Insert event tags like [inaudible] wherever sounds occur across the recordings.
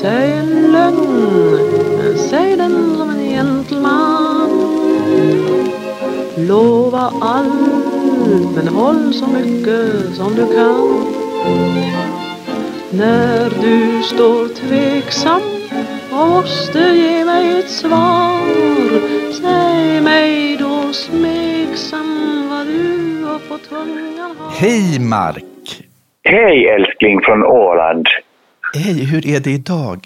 Säg en lögn, säg den som en gentleman. Lova allt, men håll så mycket som du kan. När du står tveksam och måste ge mig ett svar Säg mig då smeksam vad du har på tungan har Hej Mark! Hej älskling från Åland. Hej, hur är det idag?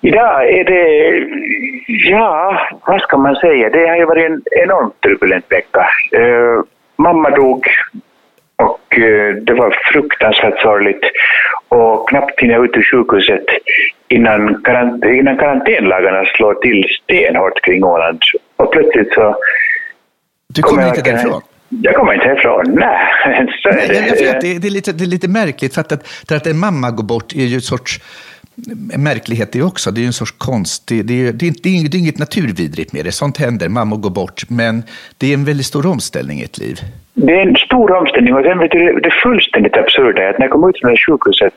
Idag är det, ja, vad ska man säga, det har ju varit en enormt turbulent vecka. Eh, mamma dog och eh, det var fruktansvärt sorgligt och knappt hinner jag ut ur sjukhuset innan, karant innan karantänlagarna slår till stenhårt kring Åland. Och plötsligt så... Du kommer inte därifrån? Jag kommer inte härifrån, nej. [laughs] Så är det. jag vet, det, det, är lite, det är lite märkligt, för att, att, att en mamma går bort är ju en sorts märklighet det också. Det är ju en sorts konst. Det, det, är, det, är, det, är, inget- är naturvidrigt med det. Sånt händer, mammor går bort. Men det är en väldigt stor omställning i ett liv. Det är en stor omställning och sen vet du, det- fullständigt absurda är att när jag kom ut från sjukhuset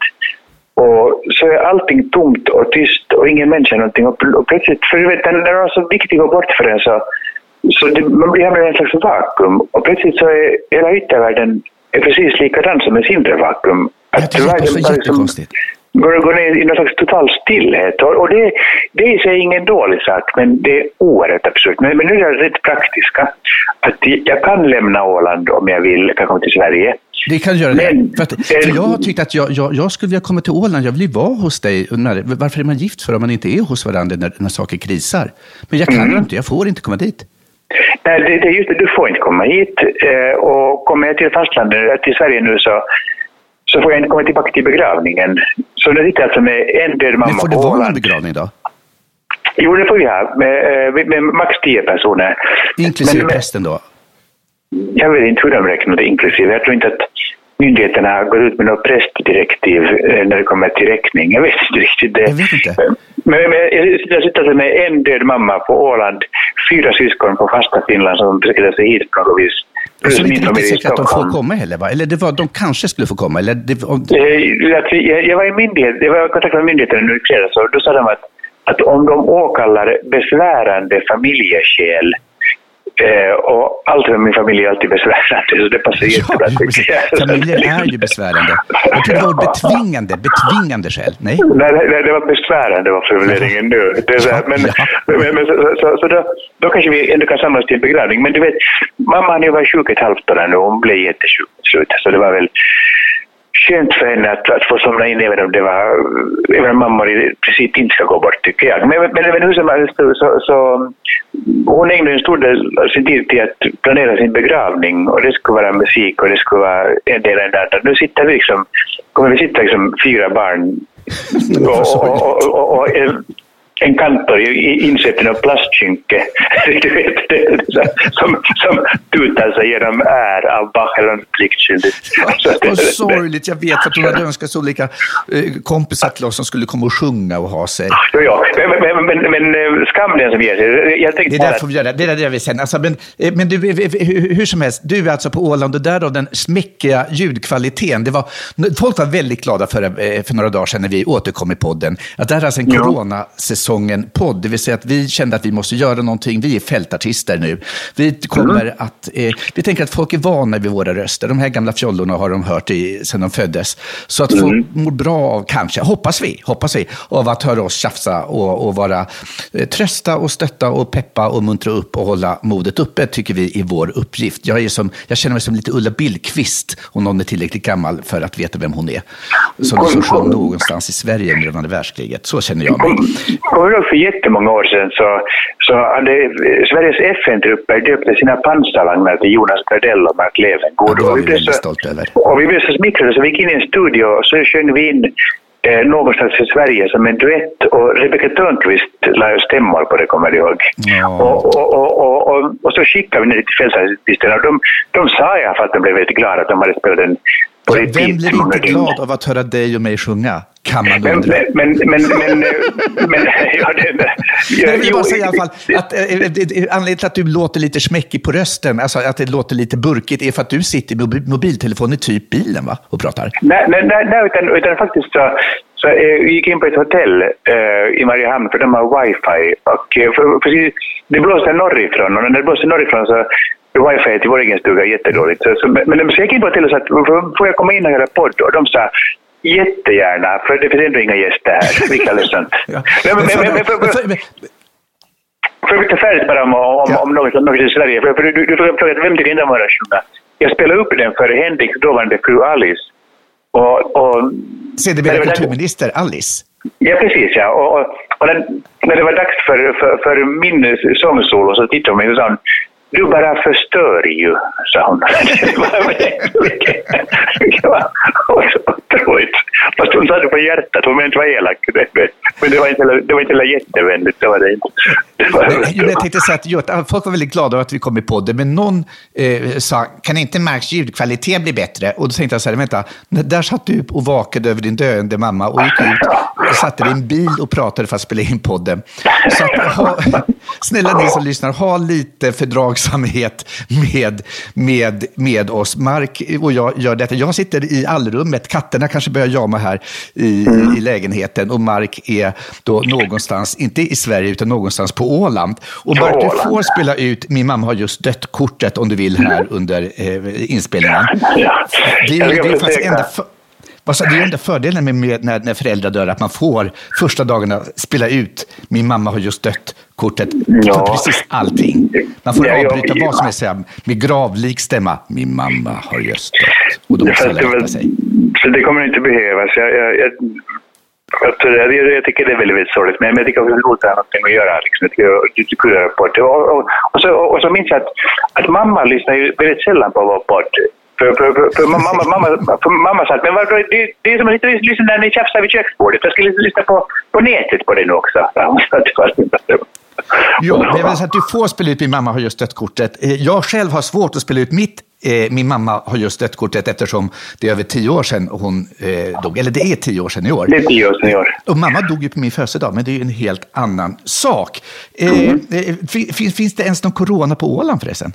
och så är allting tomt och tyst och ingen människa någonting och, pl- och plötsligt, för du vet, när det var så viktigt att gå bort för en så, så det, man hamnar i en slags vakuum och plötsligt så är hela yttervärlden är precis likadan som ett inre vakuum. Ja, det bara liksom jättekonstigt. Går, går ner i någon slags total stillhet och, och det, det är sig ingen dålig sak men det är oerhört absurt. Men, men nu är det rätt praktiska. Att jag kan lämna Åland om jag vill, jag kan komma till Sverige. Det kan göra det. Men- För, att, för jag har tyckt att jag, jag, jag skulle vilja komma till Åland. Jag vill ju vara hos dig. Varför är man gift för om man inte är hos varandra när, när saker krisar? Men jag kan inte. Jag får inte komma dit. Nej, det, det är just det, du får inte komma hit. Eh, och kommer jag till fastlandet, till Sverige nu så, så får jag inte komma tillbaka till begravningen. Så nu sitter alltså med en död mamma Men får det vara Åland. begravning då? Jo, det får vi ha. Med, eh, med, med max 10 personer. Inklusive Men- prästen då? Jag vet inte hur de räknar det inklusive. Jag tror inte att myndigheterna gått ut med något prästdirektiv eh, när det kommer till räkning. Jag vet inte riktigt det. Jag vet inte. Men, men jag sitter- med en död mamma på Åland, fyra syskon på fasta Finland som försöker sig hit på något vis. Så är det min inte riktigt säkert att de får komma heller va? Eller det var, de kanske skulle få komma. Eller det, om, Eh, Jag, jag var i myndighet, jag var i kontakt med myndigheterna nu i fredags och då sa de att, att om de åkallar besvärande familjeskäl eh, och allt med min familj är alltid besvärande så det passar jättebra. ja, jag. Familjer är ju besvärande. Jag tror det var betvingande, betvingande skäl. Nej? Nej, nej, det var besvärande var formuleringen nu. Det så här, men, Ja. men, men, så, så, så då, då kanske vi ändå kan samlas till en begravning. Men du vet, mamma har ju varit sjuk ett halvt år nu och hon blev jättesjuk till slut. Så det var väl skönt för henne att, att få somna in även om det var, även om mammor i princip inte ska gå bort tycker jag. Men, men, men hur som helst så, så, hon ägnade en stor del av sin tid till att planera sin begravning och det skulle vara musik och det skulle vara en del det andra. Nu sitter vi liksom, kommer vi sitta liksom fyra barn och, och, och, och, och en, kantor i- insett i något plastskynke du [laughs] vet, det, är som, som tutar sig genom är av Bach eller något pliktskyldigt. Det- Vad sorgligt, jag vet att hon hade önskat så olika eh, kompisar till oss som skulle komma och sjunga och ha sig. Jo, ja. Men, men, men, men, men skam den som ger sig. Jag Det är där får vi göra. Det är där jag vill sen. Alltså, men, eh, men du, eh, eh, hur som helst, du är alltså på Åland och därav den smäckiga ljudkvaliteten. Det var, folk var väldigt glada för, eh, för några dagar sedan när vi återkom i podden. Att det här är alltså en Ja. Coronasäsongen-podd. Det vill säga att vi kände att vi måste göra någonting. Vi är fältartister nu. Vi kommer Mm. att... Eh, vi tänker att folk är vana vid våra röster. De här gamla fjollorna har de hört i, sedan de föddes. Så att folk Mm. mår bra av, kanske, hoppas vi, hoppas vi, av att höra oss tjafsa och, och vara eh, trösta och stötta och peppa och muntra upp och hålla modet uppe, tycker vi är vår uppgift. Jag, är som, jag känner mig som lite Ulla Billqvist, om någon är tillräckligt gammal för att veta vem hon är. Som, som sjöng någonstans i Sverige under andra världskriget. Så känner jag mig. Kommer ihåg för jättemånga år sedan så, så hade Sveriges FN-trupper döpte sina pansarvagnar till Jonas Gardell och Mark Levengood. Ja, Och vi blev så- över. Och vi blev så smickrade så vi gick in i en studio och så sjöng vi in eh, någonstans i Sverige som en duett och Rebecca Törnqvist la ju stämmor på det, kommer du ihåg? Ja. Och, och, och, och, och, så skickade vi ner till fältartisterna och de, de sa i alla fall att de blev väldigt glada att de hade spelat den vem blir inte glad av att höra dig och mig sjunga? Kan man undra. men, men, men, men, eh, men [laughs] ja, det, Jag vill bara säga i alla fall att eh, eh, anledningen till att du låter lite smäckig på rösten, alltså att det låter lite burkigt, är för att du sitter med mobi- mobiltelefon i typ bilen va? och pratar. Nej, nej, nej, utan, utan faktiskt så, Så jag gick in på ett hotell eh, i Mariehamn för de har wifi. Och, eh, för, precis, det blåste norrifrån och när det blåste norrifrån så wifi till vår egen stuga jättedåligt. Så, så, men så jag gick in på hotellet och sa får jag komma in och göra podd? Och de sa jättegärna, för det finns ändå inga gäster här. Vilka ledsamt. [laughs] Ja. Men, men, men, för färdigt bara om, om, Ja. om något, något i Sverige. För, för du, du frågade vem tycker inte om sjunga? Jag spelade upp den för Henriks dåvarande fru Alice. Och, och, Sedermera kulturminister Alice. ja, precis ja. Och, och, och när, när det var dags för, för, för min sångsolo så tittade hon på mig och sa du bara förstör ju, sa hon. [laughs] [laughs] Det var så otroligt. Fast hon sa det på hjärtat, hon menade inte vara elak. Men det var inte, heller- det var inte heller jättevänligt, det var det inte. [laughs] Det var, Men, jag tänkte säga att jo, folk var väldigt glada över att vi kom i podden, men någon eh, sa, kan inte Marks ljudkvalitet bli bättre? Och då tänkte jag så här, vänta, där satt du och vakade över din döende mamma och gick ut och satte dig i en bil och pratade för att spela in podden. Så att, ha, snälla ni som lyssnar, ha lite fördrag fördragsamhet med, med, med oss. Mark och jag gör detta. Jag sitter i allrummet, katterna kanske börjar jama här i, i lägenheten och Mark är då någonstans, inte i Sverige utan någonstans på Åland. Och Mark, du får spela ut Min mamma har just dött-kortet om du vill här under eh, inspelningen. Det är, faktiskt enda för, det är enda fördelen med, med när, när föräldrar dör, att man får första dagarna spela ut Min mamma har just dött-kortet Ja. för precis allting. Man får Ja, jag- avbryta vad som helst med gravlik stämma. Min mamma har just dött. Och då måste alla rätta sig. så det kommer inte behövas. Jag, jag, jag, jag, jag, jag tycker det är väldigt, väldigt sorgligt, men jag tycker att det ha någonting att göra. Liksom. Jag tycker att du tycker göra podd. Och, och, och, så, och så minns jag att, att mamma lyssnar ju väldigt sällan på vår podd. För, för, för, för mamma, mamma, för mamma sa att men det, det är som att lyssna när ni tjafsar vid köksbordet. Jag skulle lyssna på, på nätet på det nu också. Så att det jag vill säga att du får spela ut Min mamma har just dött-kortet. Eh, Jag själv har svårt att spela ut mitt eh, Min mamma har just dött-kortet eftersom det är över tio år sedan hon eh, dog. Eller det är tio år sedan i år. Det är tio år sedan i år. Och mamma dog ju på min födelsedag, men det är ju en helt annan sak. Eh, Mm. eh, fin- finns, finns det ens någon corona på Åland förresten?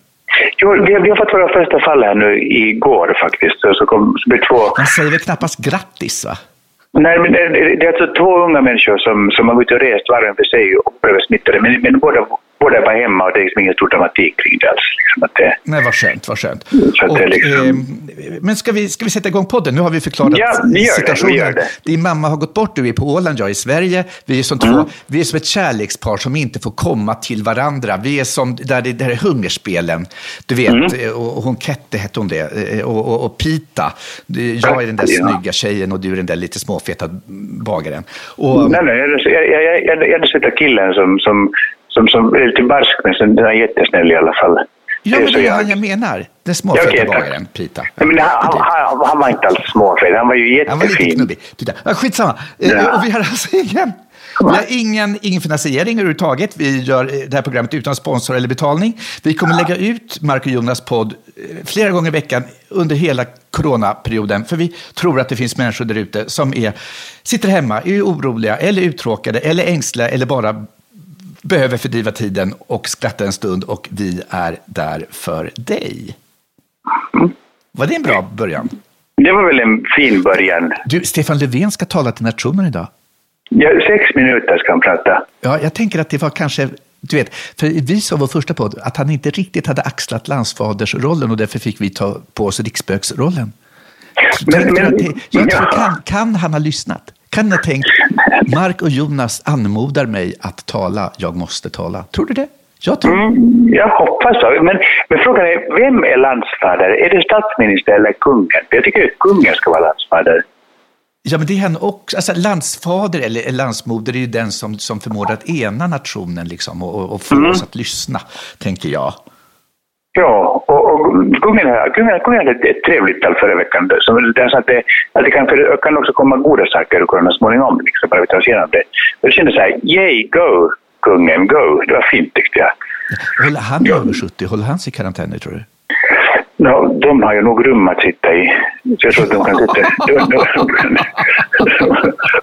Jo, vi, har- vi har fått våra första fall här nu igår faktiskt. Så, så kom så blev två Man säger väl knappast grattis, va? Nej, men det, det är alltså två unga människor som, som har gått och rest var och en för sig och blivit smittade. Men, men båda, båda var hemma och det är liksom ingen stor dramatik kring det alls. Liksom att det, Nej, vad skönt, vad skönt. Och, det är liksom- eh, men ska vi, ska vi sätta igång podden? Nu har vi förklarat Ja, vi gör det, situationen. vi det. Din mamma har gått bort, du är på Åland, jag är i Sverige. Vi är som Mm. två, vi är som ett kärlekspar som inte får komma till varandra. Vi är som, där det, där är hungerspelen. Du vet, Mm. eh, och, hon Kette hette hon det, eh, och, och, och Pita. Jag är den där Ja. snygga tjejen och du är den där lite småfeta bagaren. Och, nej, nej, jag, jag, jag, jag, jag hade sett den killen som, som, som, som är lite barsk men sen, den är jättesnäll i alla fall. ja, men det är han jag menar. Den Ja, tack. bagaren, Pita. Nej, men han, han, han, han var inte alls småfet, han var ju Han var lite jättefin. knubbig. Titta. Ja, skitsamma. Eh, Ja. Och vi har alltså ingen, vi har ingen, ingen finansiering överhuvudtaget. Vi gör eh, det här programmet utan sponsor eller betalning. Vi kommer lägga ut Mark och Jonas podd eh, flera gånger i veckan under hela coronaperioden. För vi tror att det finns människor där ute som är, sitter hemma, är oroliga eller uttråkade eller ängsliga eller bara behöver fördriva tiden och skratta en stund och vi är där för dig. Var det en bra början? Det var väl en fin början. Du, Stefan Löfven ska tala till nationen idag. Ja, sex minuter ska han prata. Ja, jag tänker att det var kanske, du vet, för vi sa vår första podd att han inte riktigt hade axlat landsfadersrollen och därför fick vi ta på oss riksspöksrollen. Men- men- jag tror, kan, kan han ha lyssnat? Kan ha tänkt, Mark och Jonas anmodar mig att tala, jag måste tala. Tror du det? Jag tror Mm, jag hoppas så. Men, men frågan är, vem är landsfader? Är det statsminister eller kungen? Jag tycker att kungen ska vara landsfader. Ja, men det är han också. Alltså, landsfader eller landsmoder är ju den som, som förmår att ena nationen liksom, och, och, och få Mm. oss att lyssna, tänker jag. Ja, och, och kungen, kungen, kungen hade ett trevligt tal förra veckan. Så det, att det, att det kan, kan också komma goda saker ur corona småningom, liksom, bara vi tar oss igenom det. Och jag kände så här, yay, go, kungen, go. Det var fint tyckte jag. Håller han över 70? Håller han sig i karantän nu, tror du? No, de har ju nog rum att sitta i. Så jag tror att de kan sitta...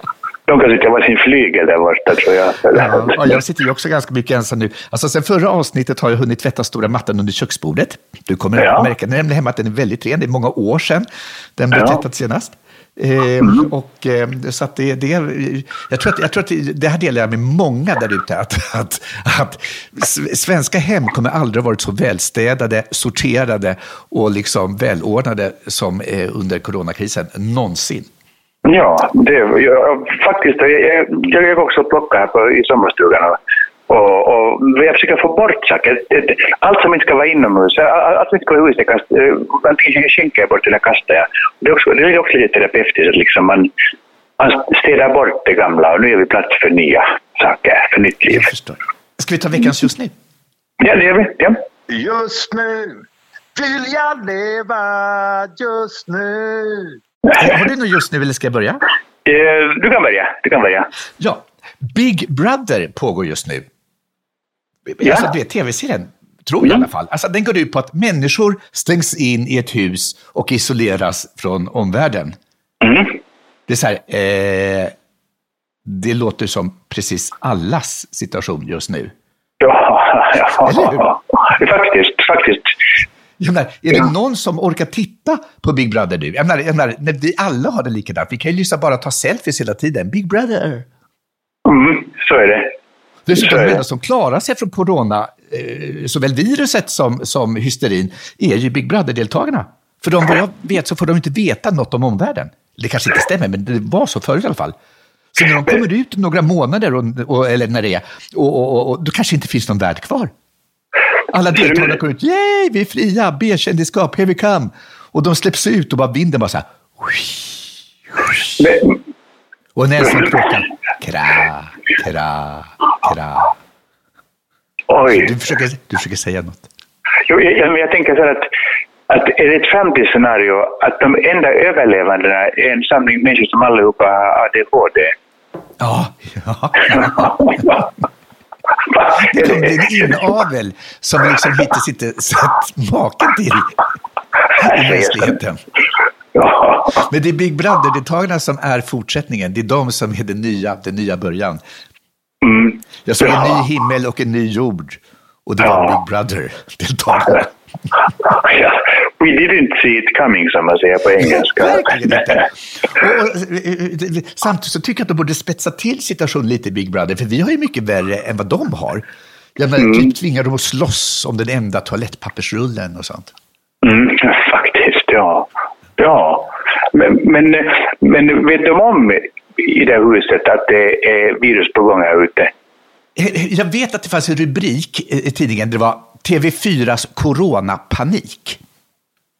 [laughs] De, kan sitta på sin flygel där borta, tror jag. Ja, och jag sitter ju också ganska mycket ensam nu. Alltså, sen förra avsnittet har jag hunnit tvätta stora mattan under köksbordet. Du kommer Ja. att märka nämligen hemma att den är väldigt ren. Det är många år sedan den blev Ja. tvättad senast. Eh, och, eh, så att det, det, jag, tror att, jag tror att det här delar jag med många där ute. Att, att, att svenska hem kommer aldrig ha varit så välstädade, sorterade och liksom välordnade som eh, under coronakrisen någonsin. Ja, det, jag, faktiskt. Jag, jag, jag är också plocka här på, i sommarstugan. Och, och jag försöker få bort saker. Allt som inte ska vara inomhus, allt som inte ska vara i huset, kast, antingen skänker jag bort eller kastar jag. Det är också, det är också lite terapeutiskt att liksom man, man städar bort det gamla och nu gör vi plats för nya saker, för nytt liv. Ska vi ta veckans just nu? Ja, det gör vi. Ja. Just nu vill jag leva just nu. Har du något just nu eller ska jag börja? Eh, du kan börja. Du kan börja. Ja. Big Brother pågår just nu. Ja. Alltså, du vet, tv-serien, tror jag mm. i alla fall. Alltså, den går ut på att människor stängs in i ett hus och isoleras från omvärlden. Mm. Det är så här, eh, det låter som precis allas situation just nu. Ja, [laughs] ja. Eller hur? faktiskt, faktiskt. Jag menar, är det någon som orkar titta på Big Brother nu? Jag menar, jag menar, när vi alla har det likadant. Vi kan ju liksom bara ta selfies hela tiden. Big Brother. Mm, så är det. Dessutom, de enda som klarar sig från corona, eh, såväl viruset som, som hysterin, är ju Big Brother-deltagarna. För de, vad jag vet så får de inte veta något om omvärlden. Det kanske inte stämmer, men det var så förut i alla fall. Så när de kommer ut några månader, och, och, eller när det är, och, och, och, då kanske inte finns någon värld kvar. Alla deltagarna kommer ut, yay, vi är fria, B-kändisskap, here we come. Och de släpps ut och bara vinden bara så här. Och Nelson klockan, kra, kra, kra. Oj. Du försöker, du försöker säga något. Jo, jag, jag tänker så här att, att är det ett framtidsscenario att de enda överlevandena är en samling människor som allihopa har ADHD? Ja, [laughs] ja. [laughs] ja. Det bli en inavel som vi liksom hittills inte sett maken till i mänskligheten. Ja. Men det är Big Brother-deltagarna som är fortsättningen. Det är de som är den nya, den nya början. Mm. Jag såg en ny himmel och en ny jord. Och det var Big Brother-deltagarna. [laughs] We didn't see it coming, som man säger på engelska. Verkligen inte. Och, och, samtidigt så tycker jag att de borde spetsa till situationen lite Big Brother, för vi har ju mycket värre än vad de har. Jag menar, mm. typ tvingar dem att slåss om den enda toalettpappersrullen och sånt. Mm, faktiskt, ja. Ja, men, men, men vet de om i det huset att det är virus på gång här ute? Jag vet att det fanns en rubrik i tidningen, det var TV4s coronapanik.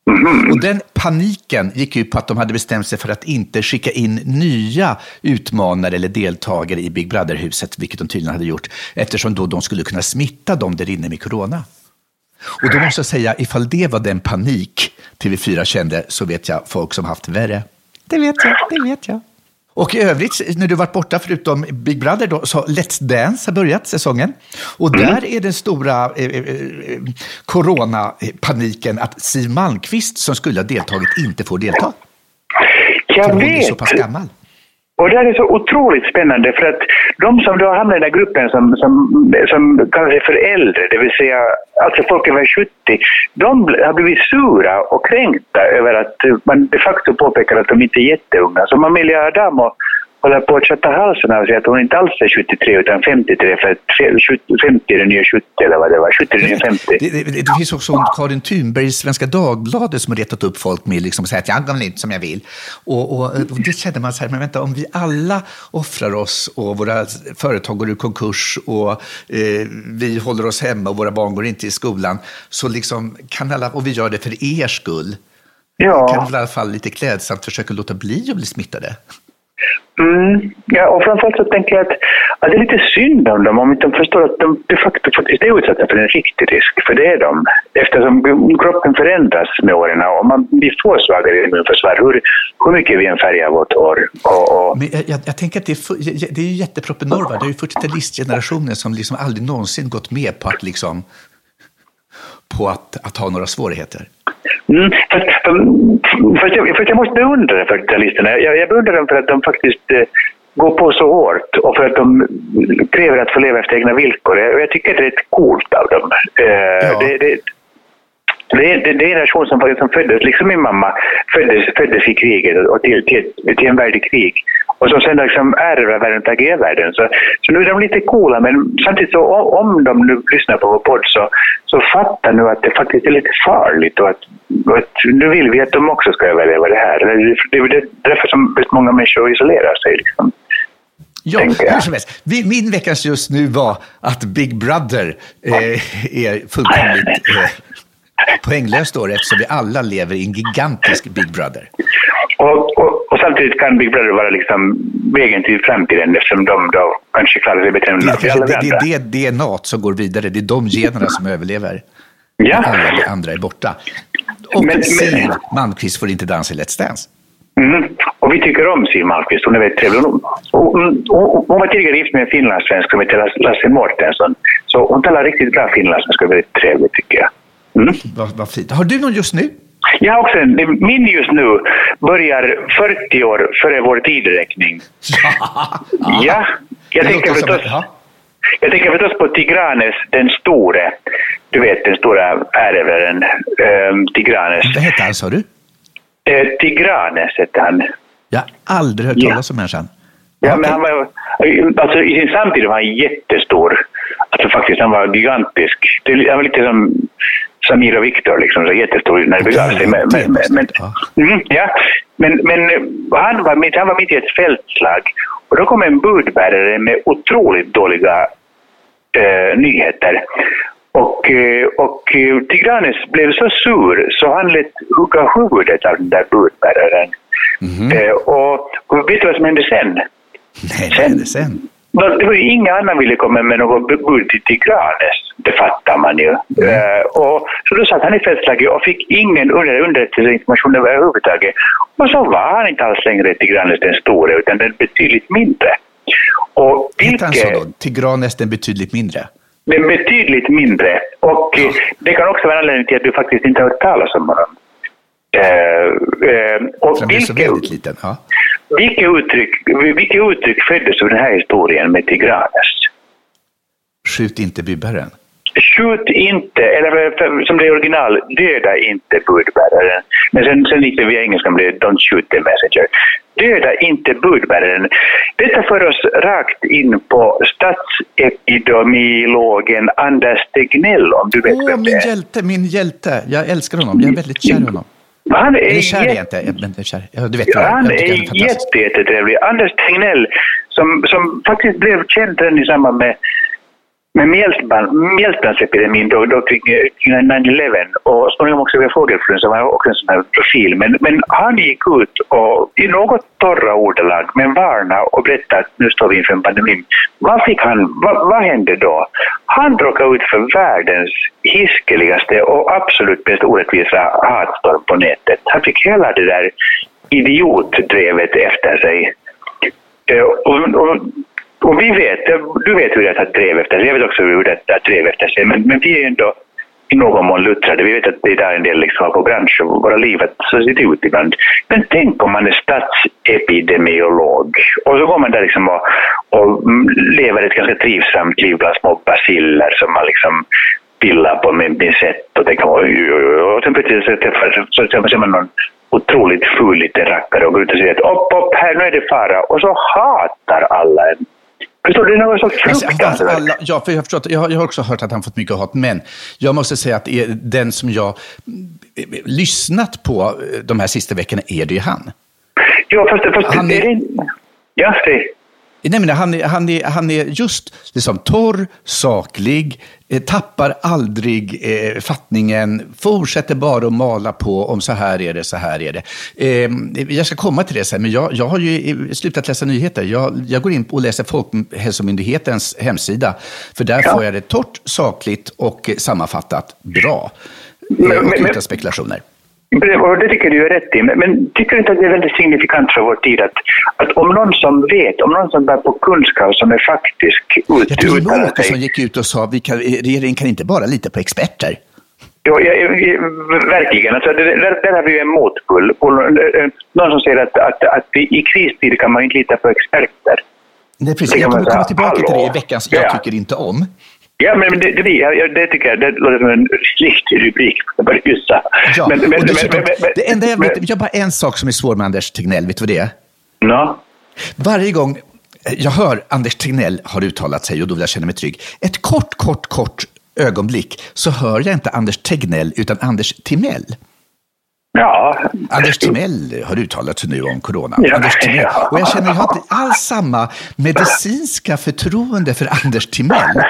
Mm. Och den paniken gick ut på att de hade bestämt sig för att inte skicka in nya utmanare eller deltagare i Big Brother-huset, vilket de tydligen hade gjort, eftersom då de skulle kunna smitta dem där inne med corona. Och då måste jag säga, ifall det var den panik TV4 kände, så vet jag folk som haft värre. Det vet jag, det vet jag. Och i övrigt, när du varit borta, förutom Big Brother, då, så Let's Dance har börjat säsongen. Och mm. där är den stora eh, eh, eh, coronapaniken att Siw Malmkvist, som skulle ha deltagit, inte får delta. Jag För hon vet. är så pass gammal. Och det här är så otroligt spännande för att de som då hamnar i den här gruppen som, som, som kallar sig för äldre, det vill säga alltså folk över 70, de har blivit sura och kränkta över att man de facto påpekar att de inte är jätteunga. Så Amelia Adamo håller på att tvätta halsen av sig att hon inte alls är 73 utan 53 för att 50 är det nya 70 eller vad det var, 70 är det nya 50. Det, det, det finns också en Karin Thunberg i Svenska Dagbladet som har retat upp folk med liksom att säga att jag går inte som jag vill. Och, och, och det känner man så här, men vänta, om vi alla offrar oss och våra företag går ur konkurs och eh, vi håller oss hemma och våra barn går inte i skolan, så liksom kan alla, och vi gör det för er skull, Ja. kan vi i alla fall lite klädsamt försöka låta bli att bli smittade. Mm, ja, och framförallt så tänker jag att, att det är lite synd om dem om inte de förstår att de de facto faktiskt är utsatta för en riktig risk, för det är de. Eftersom kroppen förändras med åren och man blir får svagare immunförsvar hur, hur mycket vi än färgar vårt hår. Och, och, Men jag, jag, jag tänker att det är, det är ju jättepropenorva. Det är ju 40-talistgenerationen som liksom aldrig någonsin gått med på att, liksom, på att, att ha några svårigheter. Mm, fast, fast, jag, fast jag måste beundra 40-talisterna. Jag, jag beundrar dem för att de faktiskt eh, går på så hårt och för att de kräver att få leva efter egna villkor. Jag, jag tycker att det är rätt coolt av dem. Eh, Ja. det, det, Det är, det, det är en generation som, som föddes, liksom min mamma, föddes, föddes i kriget och till, till, till en värld i krig. Och som sen liksom ärver världen och ger världen. Så, så nu är de lite coola, men samtidigt så om de nu lyssnar på vår podd så, så fattar nu att det faktiskt är lite farligt och att, och att nu vill vi att de också ska överleva det här. Det, är därför som många människor isolerar sig. Liksom. Ja, hur som helst. Min veckans just nu var att Big Brother eh, är fullkomligt eh, poänglöst då, eftersom vi alla lever i en gigantisk Big Brother. Och, och, och samtidigt kan Big Brother vara liksom vägen till framtiden eftersom de då kanske klarar sig bättre än Det, alla det, andra. det, det är DNA som går vidare. Det är de generna som överlever. Ja. Alla andra är borta. Och Men- men- Siw Malmkvist får inte dansa i Let's Dance. Mm. Och vi tycker om Siw Malmkvist, hon är väldigt trevlig. Hon, hon, hon, hon var tidigare gift med en finlandssvensk som heter Lasse- Mårtensson. Så hon talar riktigt bra finlandssvenska väldigt trevlig tycker jag. Mm. Vad, vad fint. Har du någon just nu? Jag har också en, min just nu börjar 40 år före vår tideräkning. [laughs] Ja, jag Det tänker förstås... Jag tänker förstås på Tigranes den store. Du vet den stora ärevaren um, Tigranes. Vad hette han, sa du? Eh, Tigranes hette han. Jag har aldrig hört Ja. talas om människan. Ja, men han var, alltså, I sin samtid var han jättestor. Alltså faktiskt, han var gigantisk. Det, han var lite som Samir och Viktor, liksom, så jättestor när det begav sig. Men, men, men, Ja. mm, ja. men, men eh, han, var mitt, han var mitt i ett fältslag. Och då kom en budbärare med otroligt dåliga eh, nyheter. Och, eh, och eh, Tigranes blev så sur så han lät hugga huvudet av den där budbäraren. Mhm. Eh, och, och vet du vad som hände sen? Nej, hände sen? Det var ju ingen annan ville komma med något bud till Tigranes. Det fattar man ju. Eh, och, så då satt han i fältslaget och fick ingen under, underrättelseinformation överhuvudtaget. Och så var han inte alls längre Tigranes den store, utan den betydligt mindre. Och Hette han så vilket- då? Tigranes den betydligt mindre? den betydligt mindre. Och eh, det kan också vara en anledning till att du faktiskt inte har hört talas om honom. Eh, eh, och blev så väldigt liten. Ja. vilket, uttryck, vilket uttryck föddes ur den här historien med Tigranes? Skjut inte bybbaren. Skjut inte, eller som det är original, döda inte budbäraren. Men sen, sen gick det via engelskan blev det don't shoot the messenger. Döda inte budbäraren. Detta för oss rakt in på statsepidemiologen Anders Tegnell, om du vet Åh, vem det min är. hjälte, min hjälte. Jag älskar honom. Jag är väldigt kär i honom. Han är, Eller kär jätte- inte, men är kär. Du vet Ja, han jag är är jätte, jättetrevlig. Anders Tegnell, som, som faktiskt blev känd redan i samband med med mjältbrandsepidemin då, då kring, eh, 9-11 och småningom också vid fågelinfluensa var också en sån här profil. Men, men han gick ut och i något torra ordalag men varna och berätta att nu står vi inför en pandemi. Vad fick han, vad, vad hände då? Han råkade ut för världens hiskeligaste och absolut mest orättvisa hatstorm på nätet. Han fick hela det där idiotdrevet efter sig. Eh, och, och, och vi vet, du vet hur det är att ha drev efter sig, jag vet också hur det är att ha drev efter sig, men, men vi är ändå i någon mån luttrade. Vi vet att det är där en del liksom har på bransch och våra liv att så ser det ut ibland. Men tänk om man är statsepidemiolog och så går man där liksom och, och lever ett ganska trivsamt liv bland små basiller som man liksom pillar på med pincett och tänker oj, oj, oj. Och sen plötsligt så träffar så, så ser man någon otroligt ful liten rackare och går ut och säger att upp, upp, här nu är det fara. Och så hatar alla en. Förstår du? Det är något så Alltså, fruktansvärt. alla, ja, för jag, har förstått, jag, jag har också hört att han fått mycket hat, men jag måste säga att den som jag eh, lyssnat på eh, de här sista veckorna är det ju han. Ja, fast, fast Han är det... Ja, säg. Nej, men han, är, han, är, han är just liksom torr, saklig, eh, tappar aldrig eh, fattningen, fortsätter bara att mala på om så här är det, så här är det. Eh, jag ska komma till det sen, men jag, jag har ju eh, slutat läsa nyheter. Jag, jag går in och läser Folkhälsomyndighetens hemsida, för där Ja. får jag det torrt, sakligt och sammanfattat bra. Men- Eh, och utan spekulationer. Och det tycker du är rätt i. Men, tycker du inte att det är väldigt signifikant för vår tid att, att om någon som vet, om någon som bär på kunskap som är faktisk ut, Jag tror Åkesson sig. gick ut och sa att regeringen kan inte bara lita på experter. Jo, jag, verkligen. Alltså, det, där, där har vi ju en motpull. Och, Någon som säger att, att, att i kristid kan man inte lita på experter. Nej, precis. Jag kommer komma tillbaka till det i veckans Jag Ja. tycker inte om. Ja, men det, det, det tycker jag det låter som en riktig rubrik. Ja, Men- men- dessutom, men- men- men- det enda jag men- vet, jag har bara en sak som är svår med Anders Tegnell, vet du vad det är? Nå? Varje gång jag hör Anders Tegnell har uttalat sig och då vill jag känna mig trygg. Ett kort, kort, kort ögonblick så hör jag inte Anders Tegnell utan Anders Timell. Ja. Anders Timell har uttalat sig nu om corona. Ja, Anders Timell. ja. Och jag känner, jag har inte alls samma medicinska förtroende för Anders Timell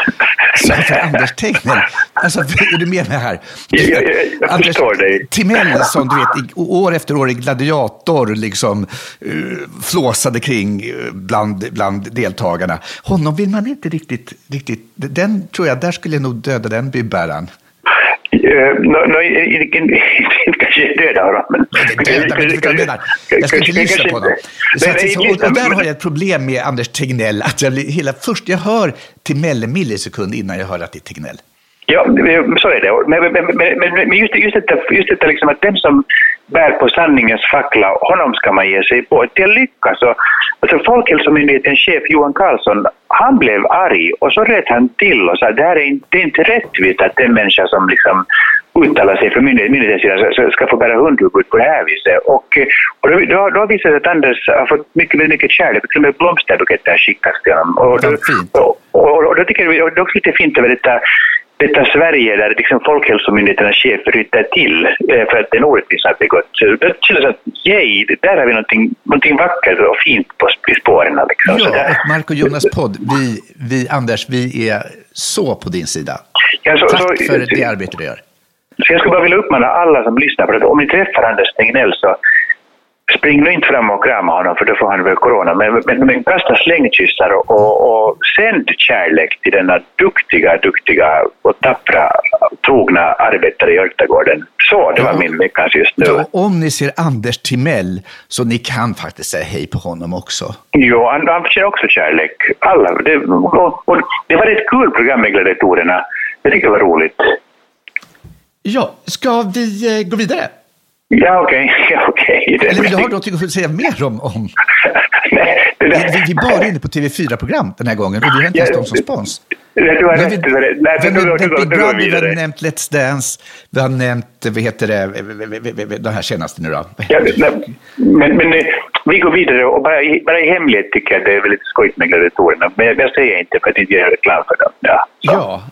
som för Anders Tegnell. Alltså, är du med mig här? Jag- jag- jag Anders förstår dig. Timell som du vet, år efter år i Gladiator liksom uh, flåsade kring eh, bland, bland deltagarna. Honom vill man inte riktigt, riktigt, den tror jag, där skulle jag nog döda den bybbäraren. Eh, i- i- Inte [laughs] kanske honom, men... Vad jag ska inte lyssna på honom. Och, där har jag ett problem med Anders Tegnell. Att jag hela, först jag hör Timell en millisekund innan jag hör att det är Tegnell. Ja, så är det. Men, men, men, just, just detta, just detta liksom att den som bär på sanningens fackla, honom ska man ge sig på. Till lycka så, alltså Folkhälsomyndighetens chef Johan Carlsson, han blev arg och så rätt han till och sa att det här är inte, det är inte rättvist att en människa som liksom uttalar sig för myndighet- myndighetens sida ska få bära hundhuvud på det här viset. Och, och då, då, det sig att Anders har fått mycket, mycket kärlek, till och med blomsterbuketter skickas till honom. Och då, och, och, och då tycker jag det är också lite fint över detta, detta Sverige där liksom Folkhälsomyndighetens chef ryter till eh, för att en orättvisa har begått. Så Det känns att, yay, där har vi någonting, någonting vackert och fint på i spåren. Liksom. Ja, där- och Jonas podd, vi, vi, Anders, vi är så på din sida. Ja, så- Tack så- för det arbete du gör. Så jag skulle bara vilja uppmana alla som lyssnar på det, om ni träffar Anders Tegnell så spring nu inte fram och krama honom för då får han väl corona. Men, men, men kasta slängkyssar och, och, och sänd kärlek till denna duktiga, duktiga och tappra, trogna arbetare i Örtagården. Så, det var Ja. min veckans just nu. Ja, om ni ser Anders Timell, så ni kan faktiskt säga hej på honom också. Jo, han, han förtjänar också kärlek. Alla. Det, och, och det var ett kul program med gladiatorerna. Jag tycker det var roligt. Ja, ska vi eh, gå vidare? Ja, okej. [laughs] Ja, okej. Det- Eller vill du ha något att säga mer om? om? [laughs] Nej, det Vi, vi, bara inne på TV4-program den här gången och vi har inte ens dem som spons. Nej, Du har rätt. vi, du. Nej, vi du Big Brother, vi har nämnt Let's Dance, vi har nämnt, vad heter det, den här senaste nu då? Ja, men, men eh, vi går vidare och bara i, bara i hemlighet tycker jag det är väldigt skojigt med gladiatorerna. Men jag, jag säger inte för att inte göra reklam för dem. Ja. så. Ja.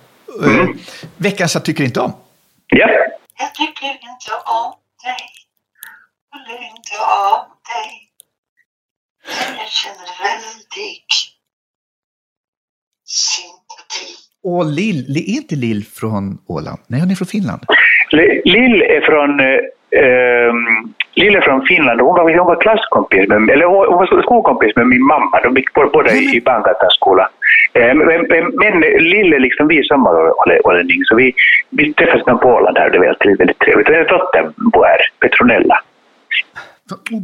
Eh, veckans jag tycker inte om. ja. Jag tycker inte om dig. Håller inte av dig. Jag känner väldig sympati. Och Lill, är inte Lill från Åland? Nej, hon är från Finland. Lill är från eh, eh, Lill är från Finland hon var, hon var klasskompis med, eller hon var skolkompis med min mamma. De gick båda i, i Bankatans skola. Eh, men, men, men Lill är liksom vi sommarhållning så vi, vi träffas med på Åland här det var alltid väldigt trevligt. Hennes dotter bor här, Petronella.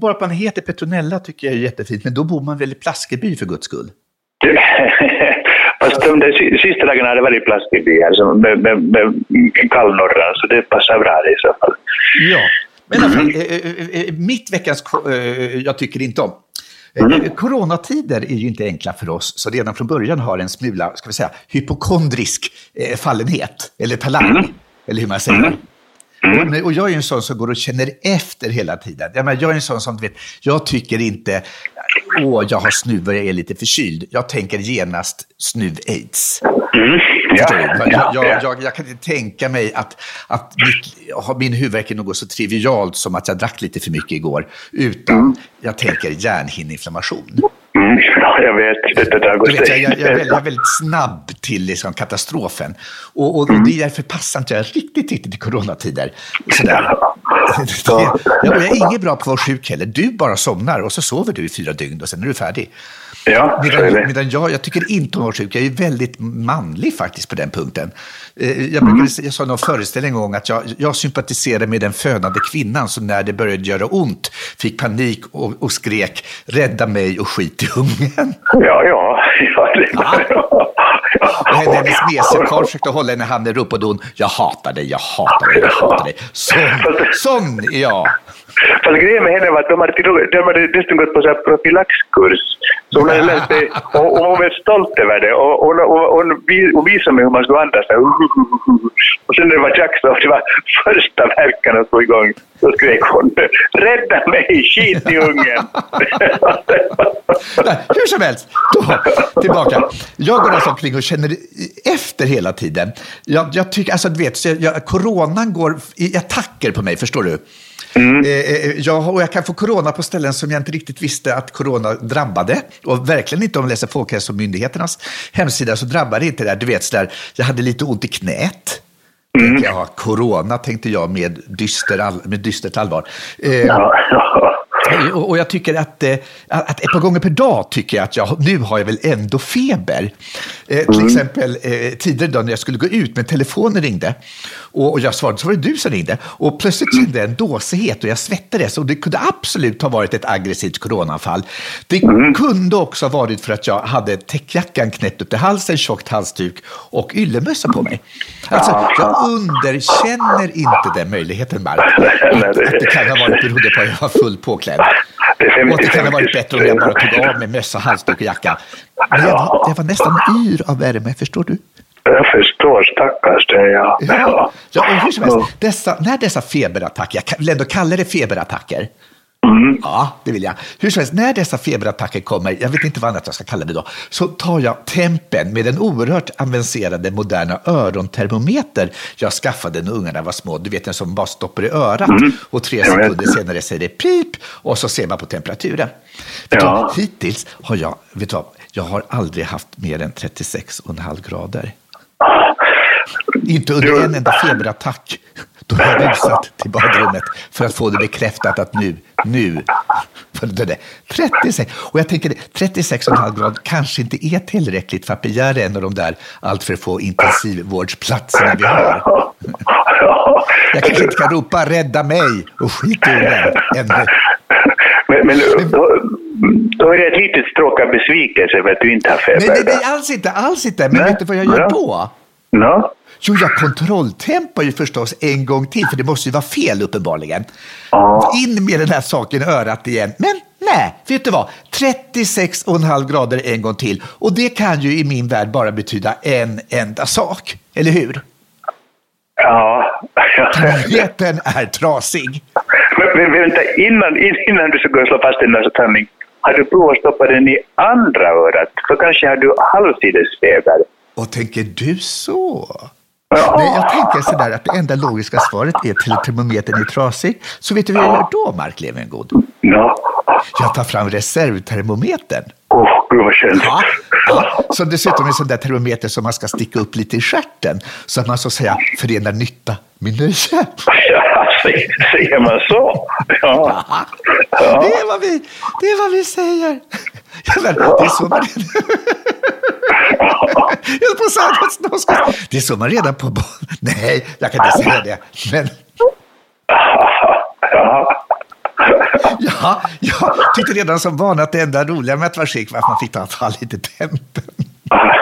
Bara att man heter Petronella tycker jag är jättefint, men då bor man väl i Plaskeby för guds skull? [laughs] Fast de där sy- sista dagarna hade varit i Plaskeby här så med, med, med en kall norra så det passar bra i så fall. Ja, men i alla fall, eh, eh, eh, mitt veckans jag tycker inte om. Eh, Coronatider är ju inte enkla för oss, så redan från början har en smula, ska vi säga, hypokondrisk fallenhet, eller talang, eller hur man säger. Och, och jag är en sån som går och känner efter hela tiden. Jag, menar, jag är en sån som, du vet, jag tycker inte, åh, jag har snuv och jag är lite förkyld. Jag tänker genast snuv-aids. Mm. Ja, Jag, ja, jag, ja. jag, jag kan inte tänka mig att, att mitt, min huvudvärk är något så trivialt som att jag drack lite för mycket igår, utan jag tänker hjärnhinneinflammation. Mm, [laughs] ja, jag vet. Det, där går Du vet, jag, jag, jag, är väldigt, jag är väldigt snabb till liksom katastrofen. Och, och, och det är därför passar inte jag riktigt, riktigt i coronatider. Sådär. Så- [laughs] Jag, jag är inget bra på att vara sjuk heller. Du bara somnar och så sover du i fyra dygn och sen är du färdig. Ja, Medan, medan jag, jag tycker inte om att sjuk. Jag är väldigt manlig faktiskt på den punkten. Eh, Jag, brukade, säga- jag sa någon föreställning en gång att jag, jag sympatiserar med den fönande kvinnan som när det började göra ont fick panik och, och skrek rädda mig och skit i ungen. Ja, ja. [laughs] ja, det, ja. Och henne- hennes meserkarl försökte hålla henne i handen och ropade hon jag hatar dig, jag hatar dig, jag hatar dig. Sån, sån är jag. Fast grejen med henne var att de hade, de hade dessutom gått på så här profylaxkurs. Så hon hade lärt sig, och, och hon var väldigt stolt över det. Och, och, och, och, hon visade mig hur man skulle andas. Och sen när det var dags det var första verkan att få igång, då skrek hon ”Rädda mig, skit i ungen!” Nej, hur som helst, då, tillbaka. Jag går alltså omkring och känner efter hela tiden. Jag, jag tycker, alltså du vet, så jag, jag, coronan går i attacker på mig, förstår du? Eh, eh, jag, och jag kan få corona på ställen som jag inte riktigt visste att corona drabbade. Och verkligen inte om jag läser Folkhälsomyndigheternas hemsida så drabbar det inte det. där. Du vet, så där, jag hade lite ont i knät. Tänkte jag, corona tänkte jag med, dyster all, med dystert allvar. Eh, Ja, ja. och, jag tycker att, eh, att ett par gånger per dag tycker jag att jag, nu har jag väl ändå feber. Eh, till exempel eh, tidigare idag när jag skulle gå ut, men telefonen ringde. Och, och jag svarade, så var det du som ringde. Och plötsligt kände jag en dåsighet och jag svettades. Och det kunde absolut ha varit ett aggressivt coronaanfall. Det kunde också ha varit för att jag hade täckjackan knäppt upp till halsen, tjockt halsduk och yllemössa på mig. Alltså, jag underkänner inte den möjligheten, Mark. Att, att det kan ha varit beroende på att jag var fullt påklädd. Det det ha 50-50 varit bättre om jag bara tog av mig mössa, halsduk och jacka. [laughs] Men jag var, jag var nästan yr av värme, förstår du? Jag förstår, stackars dig. Ja. Ja, ja hur som helst, dessa, när dessa feberattacker, jag vill ändå kalla det feberattacker. Ja, det vill jag. Hur som helst, när dessa feberattacker kommer, jag vet inte vad annat jag ska kalla det då, så tar jag tempen med den oerhört avancerade moderna örontermometer jag skaffade när ungarna var små. Du vet en som bara stoppar i örat och tre sekunder senare säger det pip och så ser man på temperaturen. Vet du, Ja. vad? hittills har jag, vet du vad, jag har aldrig haft mer än 36,5 grader. Inte under Du- en enda feberattack. Då har jag rusat till badrummet för att få det bekräftat att nu, nu, för det där, 36. Och jag tänker 36,5 grad kanske inte är tillräckligt för att begära en av de där allt för få intensivvårdsplatserna vi har. Ja. Jag kanske inte kan ropa rädda mig och skit i orden ännu. Men, men då, då är det ett litet stråk av besvikelse för att du inte har feber. Nej, nej, nej, alls inte, alls inte. Men Nej. vet du vad jag gör då? No? Jo, jag kontrolltempar ju förstås en gång till, för det måste ju vara fel uppenbarligen. In med den här saken i örat igen. Men nej, vet du vad? 36,5 grader en gång till. Och det kan ju i min värld bara betyda en enda sak. Eller hur? Ja. Termometern är trasig. Men, men vänta, innan, innan du ska gå och slå fast den där sanning, har du provat att stoppa den i andra örat? För kanske har du halvsidesfeber. Och tänker du så? Ja. Nej, jag tänker sådär att det enda logiska svaret är till termometern är trasig. Så vet du vad jag gör då, Mark Levengood? No. Jag tar fram reservtermometern. Åh, gud vad skönt. Ja, ja. Som dessutom är en sån där termometer som man ska sticka upp lite i stjärten så att man så att säga förenar nytta med nöje. Ja, säger- man så? Ja. Ja, det, är vad vi, det är vad vi säger. Ja, det är så man Jag höll på att. Det är så man redan på. Nej, jag kan inte säga det. Men Ja. ja, jag tyckte redan som barn att det enda roliga med att vara sjuk var att man fick ta lite tempen. [laughs]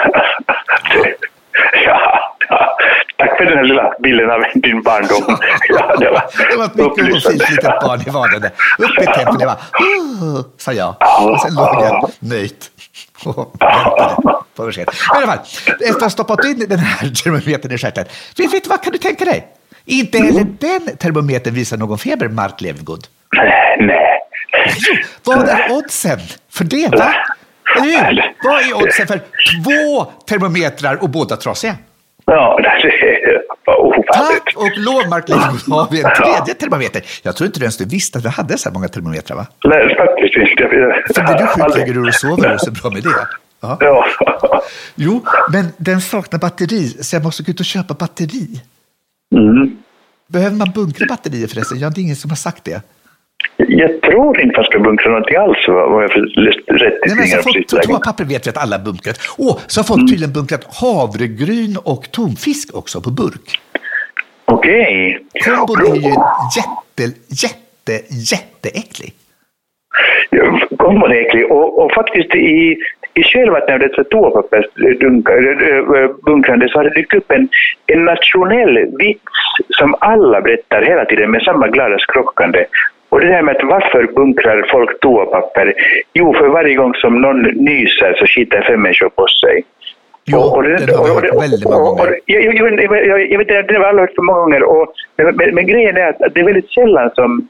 Ja, ja. Tack för den här lilla bilden av din barndom. [laughs] [laughs] Ja, det var, Det var ett mycket ofint litet barn i vardagen. Upp i tempen, det var oh, sa jag. Och sen låg jag nöjt och väntade på besked. I alla fall, efter att ha stoppat in den här termometern i stjärten, vet, vet vad kan du tänka dig? Inte heller den termometern visar någon feber, Mark Levengood. Nej, nej. Jo, vad är oddsen för det? Va? Eller hur? Vad är oddsen för två termometrar och båda trasiga? Ja, [laughs] det var ovanligt. Tack och lov, Mark Levengood, [laughs] har vi en tredje termometer. Jag tror inte du ens du visste att vi hade så här många termometrar, va? Nej, faktiskt inte. Jag- För blir du sjuk lägger du och sover och så bra med det. Ja. [laughs] Ja. Jo, men den saknar batteri, så jag måste gå ut och köpa batteri. Mm. Behöver man bunkra batterier förresten? Ja, det är ingen som har sagt det. Jag tror inte man ska bunkra någonting alls vad jag läst rätt i Nej, men så folk, toapapper vet vi att alla bunkrat. Åh, så har folk tydligen bunkrat havregryn och tonfisk också på burk. Okej. Kombon är ju jätte, jätte, jätteäcklig. Ja, Kombon är äcklig. Och, och faktiskt i, i kölvattnet detta toapappersbunkrande så har det dykt upp en, en nationell vits som alla berättar hela tiden med samma glada skrockande. Och det här med att varför bunkrar folk toapapper? Jo, för varje gång som någon nyser så skiter fem människor på sig. Jo, Och- och den har vi hört väldigt många gånger. Jag, jag, jag, jag, jag, jag vet inte, det har alla hört för många gånger. Och, men, men, men grejen är att, att det är väldigt sällan som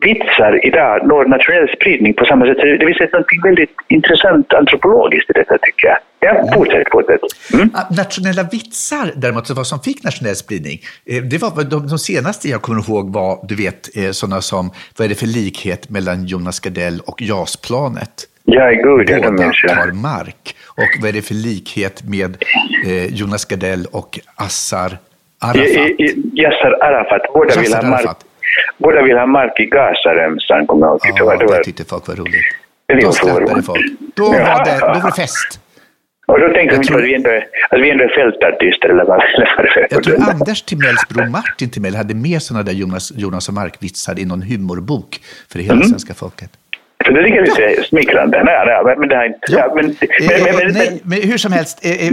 vitsar idag når nationell spridning på samma sätt. Det finns något väldigt intressant antropologiskt i detta tycker jag. Ja, fortsätt, fortsätt. Mm. Nationella vitsar däremot, så vad som fick nationell spridning, eh, det var de, de senaste jag kommer ihåg var, du vet, eh, sådana som, vad är det för likhet mellan Jonas Gardell och JAS-planet? Ja, gud, ja, Båda tar mark. Och vad är det för likhet med eh, Jonas Gardell och Assar Arafat? I- i- i- Yasser Arafat, båda Yasser vill ha mark. Arafat. Båda vill ha mark i Gazaremsan, kommer jag ihåg. det var, Ja, det det var, tyckte folk var roligt. Det Då roligt. folk. Då Ja. var det, då var det fest. och då tänkte Jag de tror- att vi ändå, att vi ändå är fältartister eller vad eller vad det Jag tror är. Anders Timells bror Martin Timell hade med sådana där Jonas, Jonas och Mark-vitsar i någon humorbok för hela Mm. svenska folket. Så det tycker jag är lite smickrande. Nej, nej, men- men det inte... Ja, men, men, men, Eh, men, nej, men hur som helst, eh, eh,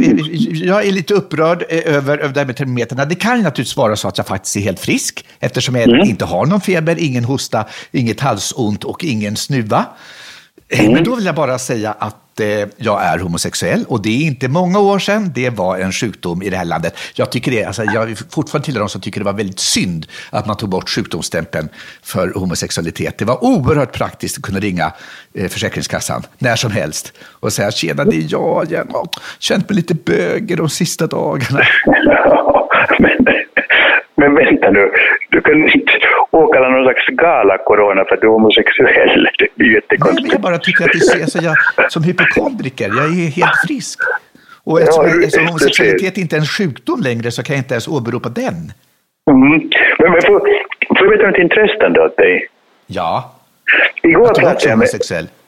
jag är lite upprörd eh, över, över det här med termometrarna. Det kan ju naturligtvis vara så att jag faktiskt är helt frisk, eftersom jag Mm. inte har någon feber, ingen hosta, inget halsont och ingen snuva. Eh, Mm. Men då vill jag bara säga att eh, jag är homosexuell och det är inte många år sedan det var en sjukdom i det här landet. Jag, tycker det, alltså, jag är fortfarande till de som tycker det var väldigt synd att man tog bort sjukdomsstämpeln för homosexualitet. Det var oerhört praktiskt att kunna ringa eh, Försäkringskassan när som helst och säga tjena, det är jag igen. Jag har känt mig lite böger de sista dagarna. [laughs] men, men vänta nu, du kan inte åkalla någon slags gala-corona för att du är homosexuell. Det blir Nej, men jättekonstigt. jag bara tycker att det är, alltså jag, som hypokondriker, jag är helt frisk. Och eftersom, Ja, jag- eftersom homosexualitet inte är en sjukdom längre så kan jag inte ens åberopa den. Mm. Men, men får, får jag berätta något intressant åt dig? Ja, Igår att du också är jag med...